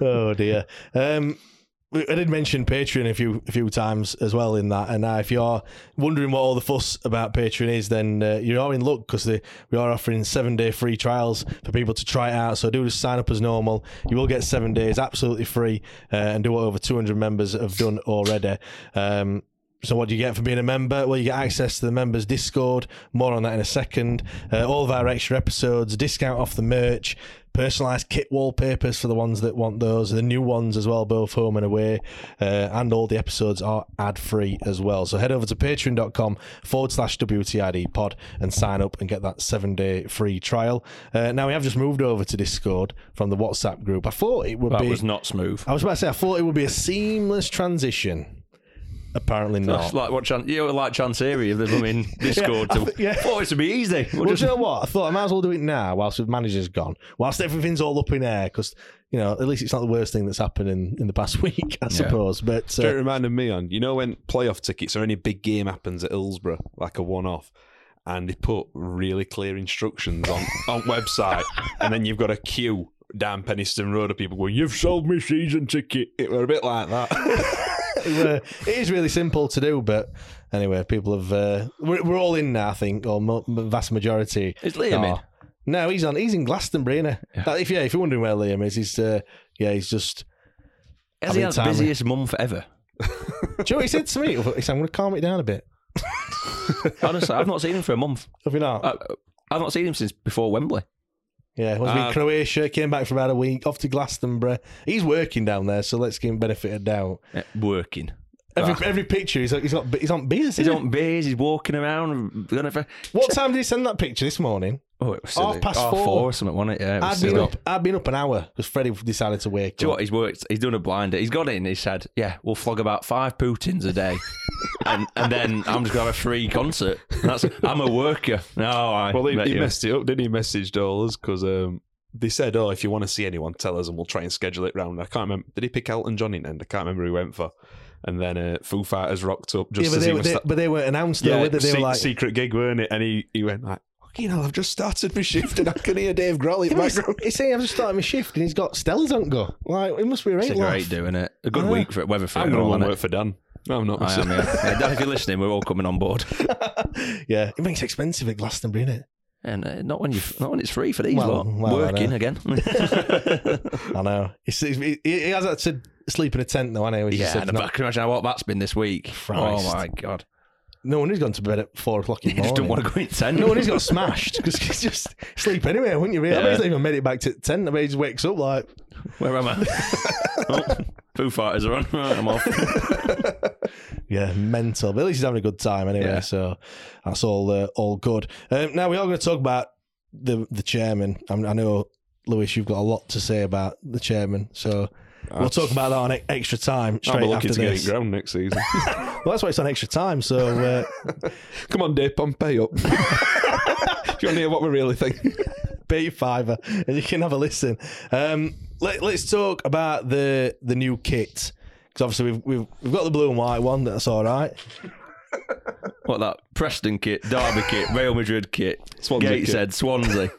Oh dear. Um, I did mention Patreon a few a few times as well in that, and uh, if you're wondering what all the fuss about Patreon is, then uh, you are in luck because we are offering seven day free trials for people to try it out. So do just sign up as normal. You will get seven days absolutely free, uh, and do what over 200 members have done already. Um, So what do you get for being a member? Well, you get access to the members Discord. More on that in a second. Uh, all of our extra episodes, discount off the merch, personalised kit wallpapers for the ones that want those, the new ones as well, both home and away, uh, and all the episodes are ad free as well. So head over to patreon.com forward slash WTID pod and sign up and get that seven day free trial. Uh, now we have just moved over to Discord from the WhatsApp group. I thought it would That be That was not smooth. I was about to say I thought it would be a seamless transition. Apparently not. That's like what Chan- you know, like Chansiri of the blooming Discord. I to, thi- yeah. Thought it to be easy. We'll Well, just- you know what? I thought I might as well do it now whilst the manager's gone, whilst everything's all up in air, because you know at least it's not the worst thing that's happened in, in the past week, I suppose. But Do you it uh, reminded me on? You know when playoff tickets or any big game happens at Hillsborough, like a one-off, and they put really clear instructions on on website, and then you've got a queue down Penistone Road of people going, "You've sold me season ticket." It were a bit like that. It, uh, is really simple to do, but anyway, people have uh, we're, we're all in now, I think, or mo- vast majority. Is Liam in? are. No, he's on. He's in Glastonbury. Innit? Uh, If yeah, if you're wondering where Liam is, he's uh, yeah, he's just. Has he having had the time. busiest month ever? Do you know what he said to me? He said, "I'm going to calm it down a bit." Honestly, I've not seen him for a month. Have you not? I, I've not seen him since before Wembley. Yeah, was Uh, in Croatia, came back for about a week, off to Glastonbury. He's working down there, so let's give him benefit of doubt. Working. Every, every picture, he's, he's got he's on beers. He's on beers, he's walking around. Gonna for, he? What time did he send that picture this morning? Oh, it was Half silly. past Half four. four or something, wasn't it? Yeah, it was I'd been silly. up. I'd been up an hour because Freddie decided to wake Do you know up. what? He's worked. He's done a blinder. He's got in. He said, "Yeah, we'll flog about five Putins a day, and and then I'm just gonna have a free concert." And that's. I'm a worker. No, I. well, he, met he you. messed it up, didn't he? Messaged all us because um, they said, "Oh, if you want to see anyone, tell us, and we'll try and schedule it round." I can't remember. Did he pick Elton John in end? I can't remember who he went for. And then uh, Foo Fighters rocked up just yeah, but as they, he were- was. they, sta- but they weren't announced though. yeah, were they? They se- were like, a secret gig, weren't it? And he, he went like, "Fucking hell, I've just started my shift and I can hear Dave Grohl in Yeah, the background." he's, he's saying I've just started my shift and he's got Stella's on go. Like it must be a It's right a laugh. great doing it. A good I week for it, weather for I'm it. going all, to isn't work it? for Dan. No, I'm not. I am, missing. yeah. yeah. Dan, if you're listening, we're all coming on board. Yeah, it makes it expensive at Glastonbury, innit? And uh, not when you, not when it's free for these Well, lot. well, I Working know. again. I know. He's, he, he has had to sleep in a tent though, hasn't he? Which he yeah, said and not- I can imagine what that's been this week. Christ. Oh my god! No wonder he's gone to bed at four o'clock in the You just don't want to go in tent. No wonder he's got smashed because he's just sleep anyway, wouldn't you? Really? I bet Yeah. he's not even made it back to ten. I bet he just wakes up like, Where am I? oh, Foo Fighters are on. Right, I'm off. yeah, mental. But at least he's having a good time anyway. Yeah. So that's all uh, all good. Um, now we are going to talk about the the chairman. I, I know, Lewis, you've got a lot to say about the chairman. So. We'll talk about that on e- extra time straight I'm after looking to get this. it ground next season. Well, that's why it's on extra time. So uh, Come on, Dave Pompey up. if you want to hear what we really think. pay your fiver and you can have a listen. Um, let, us talk about the the new kit because obviously we've, we've we've got the blue and white one. That's all right. What that Preston kit, Derby kit, Real Madrid kit, Swansea Gateshead, Swansea.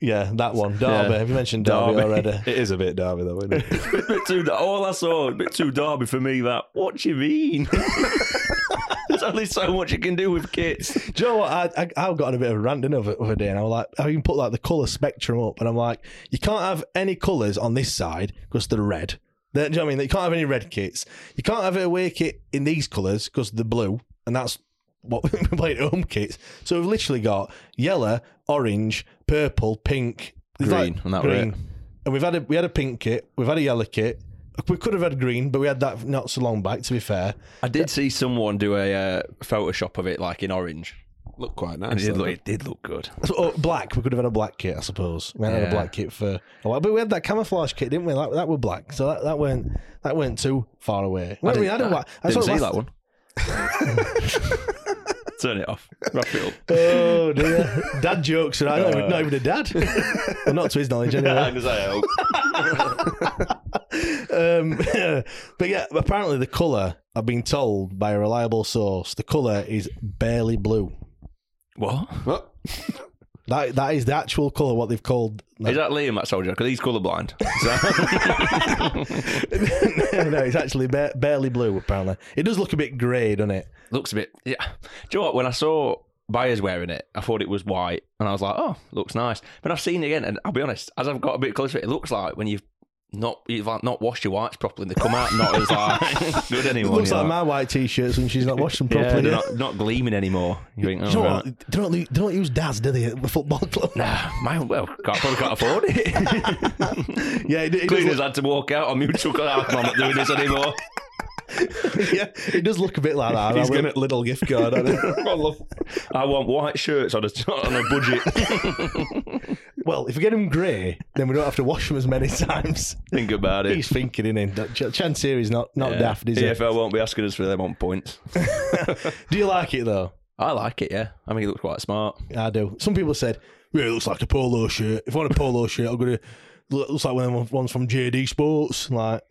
Yeah, that one. Derby. Yeah. Have you mentioned Derby, Derby. already? It is a bit Derby though, isn't it? bit too. All I saw, a bit too Derby for me. That. What do you mean? There's only so much you can do with kits. Do you know what? I, I, I got on a bit of a rant didn't over, over a day, and I was like, I even put like the colour spectrum up, and I'm like, you can't have any colours on this side because they're red. Then, do you know what I mean? You can't have any red kits. You can't have a away kit in these colours because they're blue, and that's what we play at home kits. So we've literally got yellow, orange, purple, pink, It's Green, and that were green. it. And we've had a we had a pink kit, we've had a yellow kit. We could have had green, but we had that not so long back. To be fair, I did see someone do a uh, Photoshop of it, like in orange, Look quite and nice. it did, though. look, it did look good. So, oh, black. We could have had a black kit, I suppose. We hadn't had a Yeah. black kit for a while, but we had that camouflage kit, didn't we? That, that were black, so that, that weren't that weren't too far away. Well, I we didn't, had a I black. I didn't saw see last- that one. Turn it off. Wrap it up. Oh dear, dad jokes. Right? Not, even, not even a dad. well, not to his knowledge, anyway. um, but yeah, apparently the colour. I've been told by a reliable source, the colour is barely blue. What? What? That that is the actual colour. What they've called. Is that Liam, that soldier? Because he's colourblind. So- no, it's actually ba- barely blue. Apparently, it does look a bit grey, doesn't it? looks a bit. Yeah. Do you know what? When I saw buyers wearing it, I thought it was white, and I was like, "Oh, looks nice." But I've seen it again, and I'll be honest, as I've got a bit closer, it looks like when you've not you've like not washed your whites properly. and They come out not as like good It anymore. looks you're like my white t-shirts when she's not washed them yeah, properly. they're not, not gleaming anymore. You think, Do oh, you know right. what? They don't, they don't use Daz, do they, at the football club? Nah, mine, well, can't, probably can't afford it. yeah, it, it Cleaners look, had to walk out on mutual. "Ah, I'm not doing this anymore. yeah, it does look a bit like that. He's I will- got a little gift card on it. I want white shirts on a on a budget. Well, if we get them grey, then we don't have to wash them as many times. Think about it. He's thinking, isn't he? Ch- Chansiri is not, not Yeah. daft, is he? EFL won't be asking us for them on points. Do you like it, though? I like it. Yeah, I think it looks quite smart. I do. Some people said, well, it looks like a polo shirt. If I want a polo shirt, I'm going to... Looks like one of them ones from JD Sports. Like,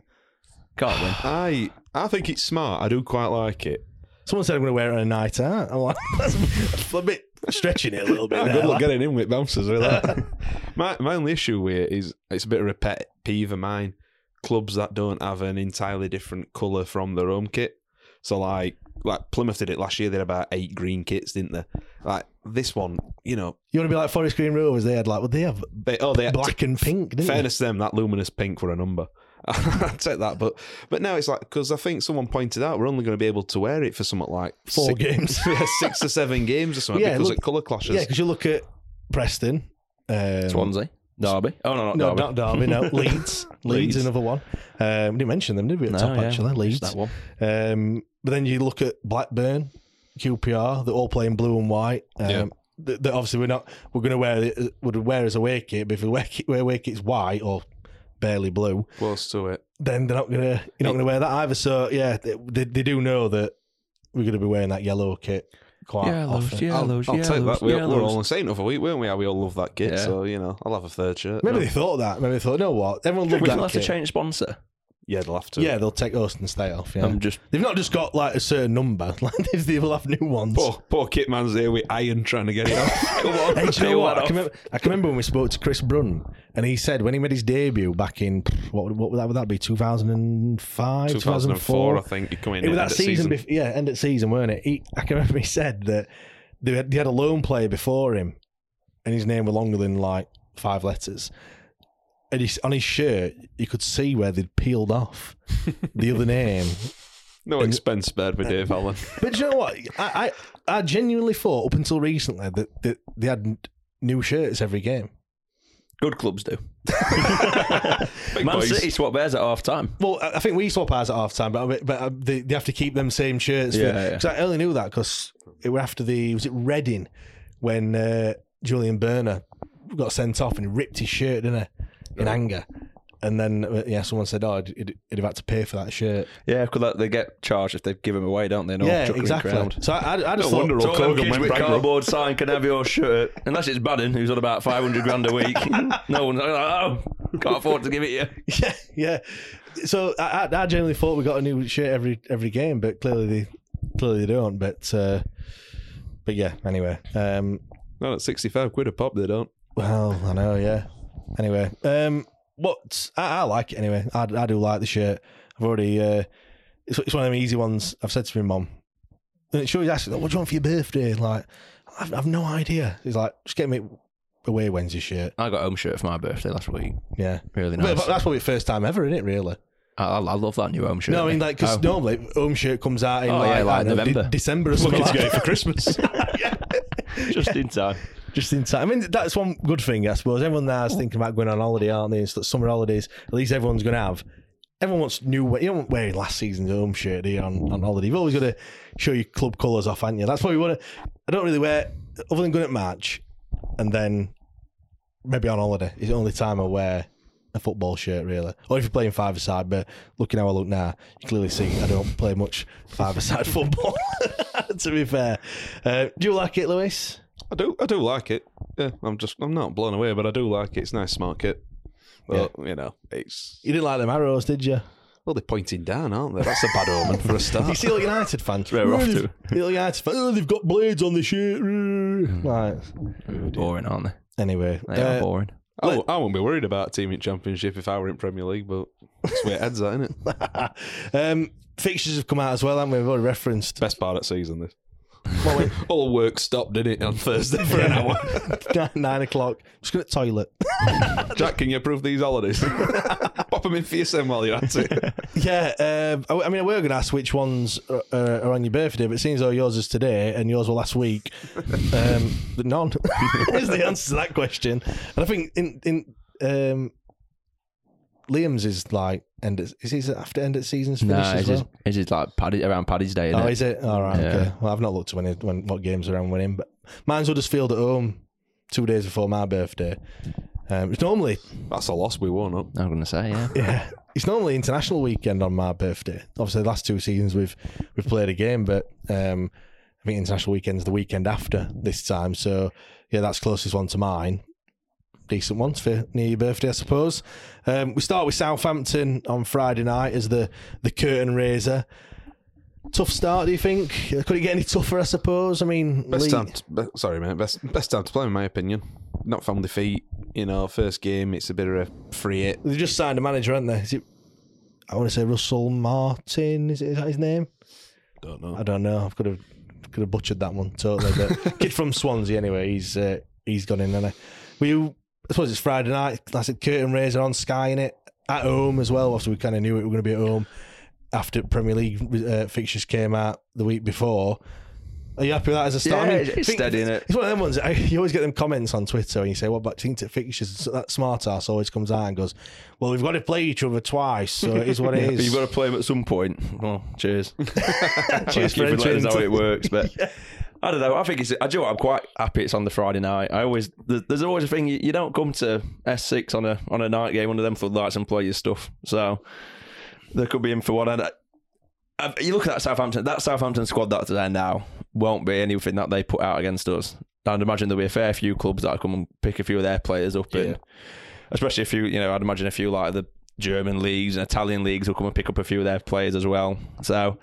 Can't win. I I think it's smart. I do quite like it. someone said I'm going to wear it on a night out. I'm like, that's a bit stretching it a little bit. Ah, good luck getting in with bouncers with that. my my only issue with it is it's a bit of a pet peeve of mine. Clubs that don't have an entirely different colour from their home kit. So like like Plymouth did it last year. They had about eight green kits, didn't they? Like this one, you know, You want to be like Forest Green Rovers? They had like, well, they have they oh they had black and pink, didn't fairness to them, that luminous pink were a number. I'd take that, but but now it's like because I think someone pointed out we're only going to be able to wear it for something like Four six, games. yeah, six or seven games or something Yeah, because look- of colour clashes. Yeah, because you look at Preston. Um, Swansea, Derby. Oh no, not No, Derby. not Derby. No, Leeds. Leeds, Leeds. another one. Um, we didn't mention them, did we? At No, top yeah, actually, Leeds. that one. Um, but then you look at Blackburn, QPR. They're all playing blue and white. Um, Yeah. th- th- obviously, we're not. We're going to wear it. Would wear as away kit, but if we wear, kit- wear away kit's white or barely blue, close to it. then they're not going to. You're not going to wear that either. So yeah, they, they, they do know that we're going to be wearing that yellow kit quite often. I'll, I'll take that. We, we're all on the same other week, weren't we? How we all love that kit. Yeah. So you know, I'll have a third shirt. Maybe No. they thought that. Maybe they thought, you know what? Everyone loved We that will have to change sponsor. Yeah, they'll have to. Yeah, they'll take us and stay off. Yeah. I'm just They've not just got like a certain number. Like they will have new ones. Poor, poor kit man's there with iron trying to get it off. come on. Hey, do you know what? I can, remember, I can remember when we spoke to Chris Brunt, and he said when he made his debut back in what would, what would that would that be 2005, 2004, I think. You come in It was that season, season. bef- yeah, end of season, weren't it? He, I can remember he said that they had, they had a loan player before him, and his name was longer than like five letters. And he, on his shirt, you could see where they'd peeled off the other name. No expense spared for Dave Allen. But do you know what? I, I, I genuinely thought up until recently that, that they had new shirts every game. Good clubs do. Man boys. City swap theirs at half time. Well, I think we swap ours at half time, but but uh, they, they have to keep them same shirts. Yeah, yeah. Because I only knew that because it were after the was it Reading when uh, Julian Börner got sent off and he ripped his shirt, didn't he, in anger. And then uh, yeah, someone said, "Oh, he'd, he'd have had to pay for that shirt." Yeah, because they get charged if they give them away, don't they? No, yeah, exactly. So I, I, I just No thought, wonder all them Hogan kids went with bankrupt. cardboard sign can have your shirt, unless it's Bannan, who's on about five hundred grand a week. no one's like, oh, can't afford to give it you. yeah, yeah. So I, I, I genuinely thought we got a new shirt every every game, but clearly they clearly they don't. But uh, but yeah. Anyway, um, Not at 65 quid a pop, they don't. Well, I know, yeah. Anyway, um, what I, I like it anyway. I, I do like the shirt. I've already. Uh, it's, it's one of them easy ones. I've said to my mum, and it's always asking, "What do you want for your birthday?" Like, I've, I've no idea. He's like, "Just get me away Wednesday shirt." I got a home shirt for my birthday last week. Yeah, Really nice. but that's probably the first time ever, isn't it? Really? I, I I love that new home shirt. No, I mean like because Oh. normally home shirt comes out in Oh, like, yeah, like I don't know, November. De- December or something. Looking to like get it for Christmas. just in time. Just in time. I mean, that's one good thing, I suppose. Everyone now is thinking about going on holiday, aren't they? It's like summer holidays. At least everyone's going to have. Everyone wants new. You don't wear last season's home shirt do you, on, on holiday. You've always got to show your club colours off, haven't you? That's why we want to. I don't really wear, other than going at match and then maybe on holiday. is the only time I wear a football shirt, really. Or if you're playing five aside, but looking how I look now, you clearly see I don't play much five aside football, to be fair. Uh, do you like it, Lewis? I do, I do like it. Yeah, I'm just, I'm not blown away, but I do like it. It's a nice, smart kit. Well, you know, it's You didn't like them arrows, did you? well, they're pointing down, aren't they? That's a bad omen for a start. You start. see, like United fans. Where we're off "Oh, to." they've- United fans. Oh, they've got blades on the shirt. Right. boring, aren't they? Anyway, They are uh, boring. I, w- I wouldn't be worried about a team in Championship if I were in Premier League, but that's where it heads at, isn't it? um, fixtures have come out as well, haven't we? We've already referenced. Best part of the season, this. Well, wait, All work stopped, didn't it, on Thursday for an hour? nine, nine o'clock. Just going to toilet. Jack, can you approve these holidays? Pop them in for your while you're at it. Yeah, um, I, I mean, we were going to ask which ones are, uh, are on your birthday, but it seems though yours is today and yours were last week. Um, but none is the answer to that question. And I think in in um, Liam's is like end. Of, is his after end of season's No, finished as it's well? just, it's just like Paddy, around Paddy's Day. Oh, innit? is it? All right. Yeah. Okay. Well, I've not looked at when, it, when what games are on winning, but mine's Huddersfield at home two days before my birthday. Um, it's normally That's a loss we won up. I'm going to say, yeah. yeah, it's normally international weekend on my birthday. Obviously, the last two seasons we've we've played a game, but um, I think international weekend's the weekend after this time. So yeah, that's closest one to mine. Decent ones for near your birthday, I suppose. Um, we start with Southampton on Friday night as the the curtain raiser. Tough start, do you think? Could it get any tougher? I suppose. I mean, Best Lee- time, to, be- sorry mate, best best time to play in my opinion. Not found defeat, you know. First game, it's a bit of a free hit. They just signed a manager, haven't they? Is it? I want to say Russell Martin. Is, it, is that his name? Don't know. I don't know. I've could have could have butchered that one totally. But kid from Swansea anyway. He's uh, he's gone in. And we, I suppose it's Friday night. I said curtain raiser on Sky in it at home as well. Obviously, we kind of knew it were going to be at home after Premier League uh, fixtures came out the week before. Are you happy with that as a start? Yeah, I mean, it's think- steady, innit? It's one of them ones. I, you always get them comments on Twitter and you say, "What about think to fixtures?" So that smart ass always comes out and goes, "Well, we've got to play each other twice, so it is what it But is." You've got to play him at some point. Well, cheers. Cheers for letting us how it works. But I don't know. I think it's. I do. you know I'm quite happy it's on the Friday night. I always. There's, always a thing. You, you don't come to S6 on a on a night game under them floodlights and play your stuff. So there could be in for one. And uh, I, I- you look at that Southampton. That Southampton squad that's there now won't be anything that they put out against us. I'd imagine there'll be a fair few clubs that come and pick a few of their players up in especially a few, you know, I'd imagine a few like the German leagues and Italian leagues will come and pick up a few of their players as well. So,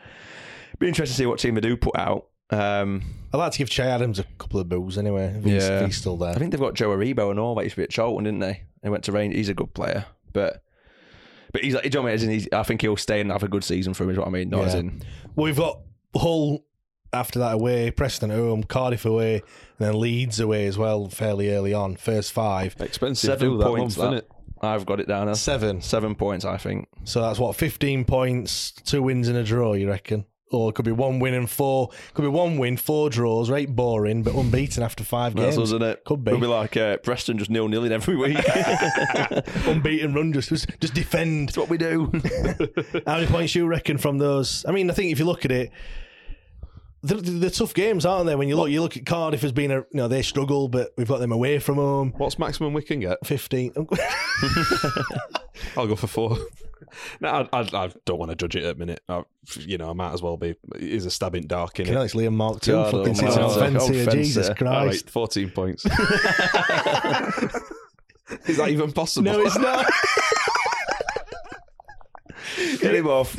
be interesting to see what team they do put out. Um, I'd like to give Che Adams a couple of boos anyway. If he's, Yeah. if he's still there. I think they've got Joe Aribo and all that used to be at Charlton, didn't they? He went to Rangers. He's a good player, but but he's like, you know what I mean? As in he's, I think he'll stay and have a good season for him. Is what I mean? Not as in Well, we've got Hull after that away, Preston at home, Cardiff away, and then Leeds away as well, fairly early on. First five, Expensive seven that points. month, that. innit? I've got it down as seven. seven points. I think. So that's what fifteen points, two wins and a draw. You reckon? Or it could be one win and four. Could be one win, four draws. Right, boring, but unbeaten after five That's games. us, isn't it? Could be. It'll be like uh, Preston just nil nil every week. Unbeaten run, just just just defend. That's what we do. How many points you reckon from those? I mean, I think if you look at it, they're, they're tough games, aren't they? When you look, you look at Cardiff has been a, you know, they struggle, but we've got them away from home. What's maximum we can get? Fifteen. I'll go for four. no, I, I, I don't want to judge it at a minute. I, you know, I might as well be. Is a stab in dark in it. it's Liam Mark too. God, fucking oh, sits on man. fence here. Jesus. All right, Christ. fourteen points. is that even possible? No, it's not. Get him off.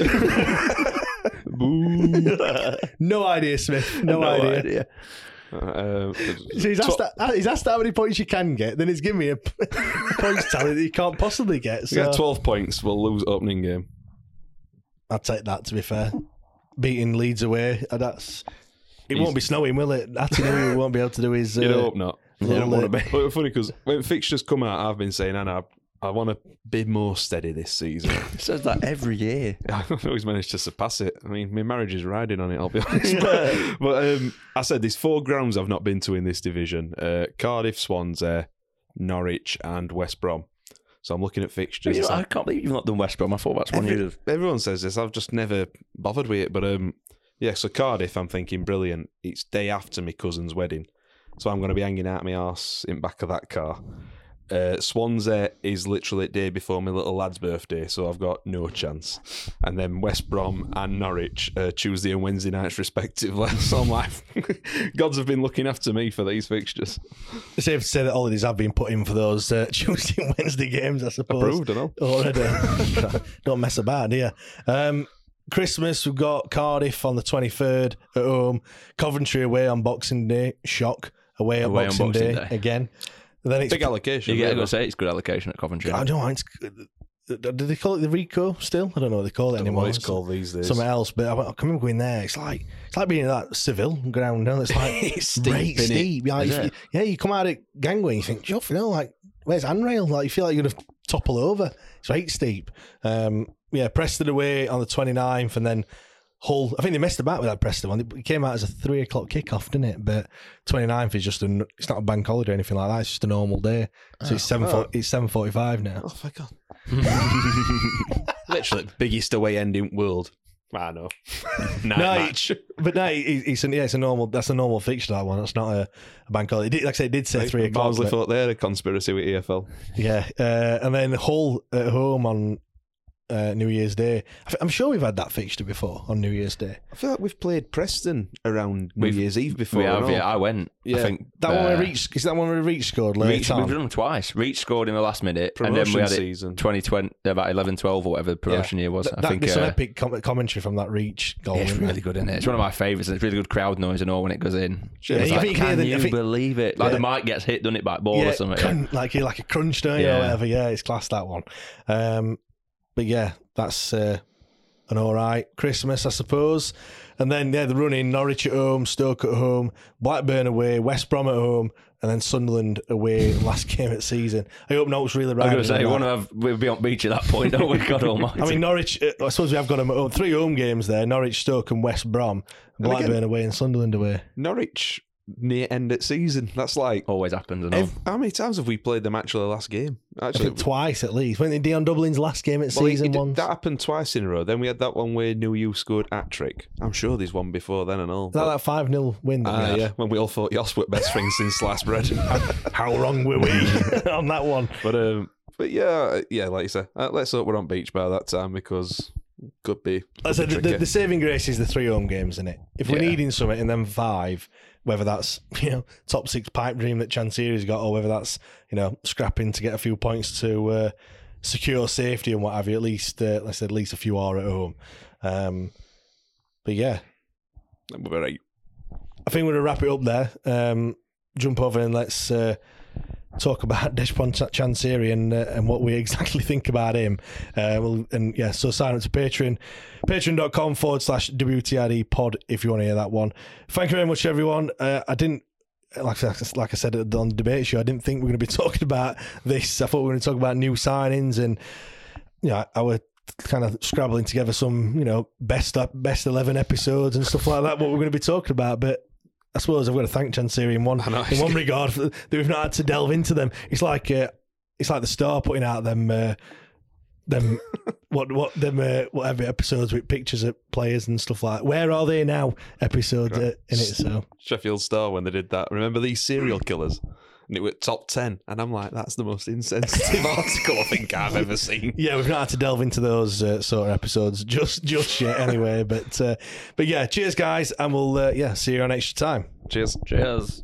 no idea, Smith. No, idea. Uh, So he's asked, that, he's asked how many points you can get, then he's given me a points tally that you can't possibly get. we So get twelve points. We'll lose opening game. I'll take that. To be fair, beating Leeds away, uh, that's it. Won't be snowing, will it? That's he won't be able to do his. Uh, You hope not. You don't want to be. But funny because when fixtures come out, I've been saying, Anna, I want to be more steady this season. He says that every year. I don't always managed to surpass it. I mean, my marriage is riding on it. I'll be honest. but but, um, I said there's four grounds I've not been to in this division: uh, Cardiff, Swansea, Norwich, and West Brom. So I'm looking at fixtures. You know, I can't believe you've not done West Brom. I thought that's one Every- you'd have. everyone says this. I've just never bothered with it. But um, yeah. So Cardiff, I'm thinking brilliant. It's day after my cousin's wedding, so I'm going to be hanging out my arse in back of that car. Uh, Swansea is literally day before my little lad's birthday, so I've got no chance. And then West Brom and Norwich uh, Tuesday and Wednesday nights respectively. So I'm like, gods have been looking after me for these fixtures. It's safe to say that holidays have been put in for those uh, Tuesday and Wednesday games, I suppose. Approved, I know. Already. Don't mess about, do you? Um, Christmas, we've got Cardiff on the 23rd at home, Coventry away on Boxing Day, shock, away on, Away on Boxing, Boxing Day, Day. again. And then it's Big allocation. You get really. to say it's good allocation at Coventry. I don't know. It's, did they call it the Ricoh still? I don't know what they call it Don't anymore. what it's called these days. Something else, but I, went- I can remember going there. It's like it's like being in that Seville ground. No, it's like It's steep, right steep. Yeah, Is you, yeah, you come out at gangway, and you think, Juff, you know, like where's handrail? Like you feel like you're gonna topple over. It's right steep. Um, yeah, Preston away on the 29th, and then Hull. I think they messed about with that Preston one. It came out as a three o'clock kickoff, didn't it? But 29th is just a. It's not a bank holiday or anything like that. It's just a normal day. So it's seven. Oh. It's seven forty-five now. Oh, my God. Literally, biggest away end in world. I know. Night No, match. But no, it- it's a, yeah, it's a normal. That's a normal fixture. That one. That's not a, a bank holiday. It did, like I said, it did say three o'clock. Barnsley but- thought they had a conspiracy with EFL. Yeah, uh, and then Hull at home on uh, New Year's Day. I th- I'm sure we've had that fixture before on New Year's Day. I feel like we've played Preston around New We've- Year's Eve before. we have, yeah. I went. Yeah. I think That one uh, where Reach is that one where Reach scored late Reach, we've done them twice. Reach scored in the last minute, and Promotion then we had it season. 2020, about 11 12 or whatever the promotion year was. That, I that- think there's some uh, epic com- commentary from that Reach goal. yeah, it's isn't really good, isn't it? It's one of my favourites, it's really good crowd noise and all when it goes in. Yeah, It's you like, think you can hear the- I you think- believe it? Like Yeah. the mic gets hit, doesn't it, by a ball yeah, or something? crun- like like a crunch, don't you, or whatever. Yeah, it's class that one. But yeah, that's uh, an all right Christmas, I suppose. And then yeah, the running Norwich at home, Stoke at home, Blackburn away, West Brom at home, and then Sunderland away. last game of the season. I hope Norwich really I right. was going to say, one of we'll be on beach at that point, don't we? God almighty. I mean, Norwich. uh, I suppose we have got them at home. three home games there: Norwich, Stoke, and West Brom. And again- Blackburn away and Sunderland away. Norwich near end at season. That's like. always happens. And all. ev- how many times have we played them actually last game? I Actually, think twice at least. When Dion Dublin's last game at Well, season it- once. that happened twice in a row. Then we had that one where Nuhiu scored at trick. I'm sure there's one before then and all. Is that that five 0 win? That we Ah, yeah, when we all thought Jos were best friends since last bread. How wrong were we on that one? but um, but yeah, yeah, like you say, uh, let's hope we're on beach by that time because could be. I could said be the, the, the saving grace is the three home games, isn't it? If we're Yeah. needing something in them five, whether that's you know top six pipe dream that Chansiri's got, or whether that's you know scrapping to get a few points to uh, secure safety and what have you, at least uh, let's say at least a few are at home. Um, but yeah, We're right. I think we're gonna wrap it up there. Um, jump over and let's uh, talk about Dejphon Ch- Chansiri and uh, and what we exactly think about him. Uh, well, and yeah, so sign up to Patreon, patreon.com forward slash WTID pod if you want to hear that one. Thank you very much, everyone. Uh, I didn't. Like, like I said on the debate show, I didn't think we were going to be talking about this. I thought we were going to talk about new signings and you know, our kind of scrabbling together some, you know, best best eleven episodes and stuff like that. What we're going to be talking about, but I suppose I've got to thank Chansiri in one in one regard for, that we've not had to delve into them. It's like uh, it's like the star putting out them uh, them what what them uh, whatever episodes with pictures of players and stuff like. Where are they now? Episodes uh, in it. So Sheffield Star when they did that. Remember these serial killers? And it went top ten, and I'm like, that's the most insensitive article I think I've ever seen. yeah, we've not had to delve into those uh, sort of episodes just just yet. Anyway, but uh, but yeah, cheers guys, and we'll uh, yeah see you on extra time. Cheers. Cheers.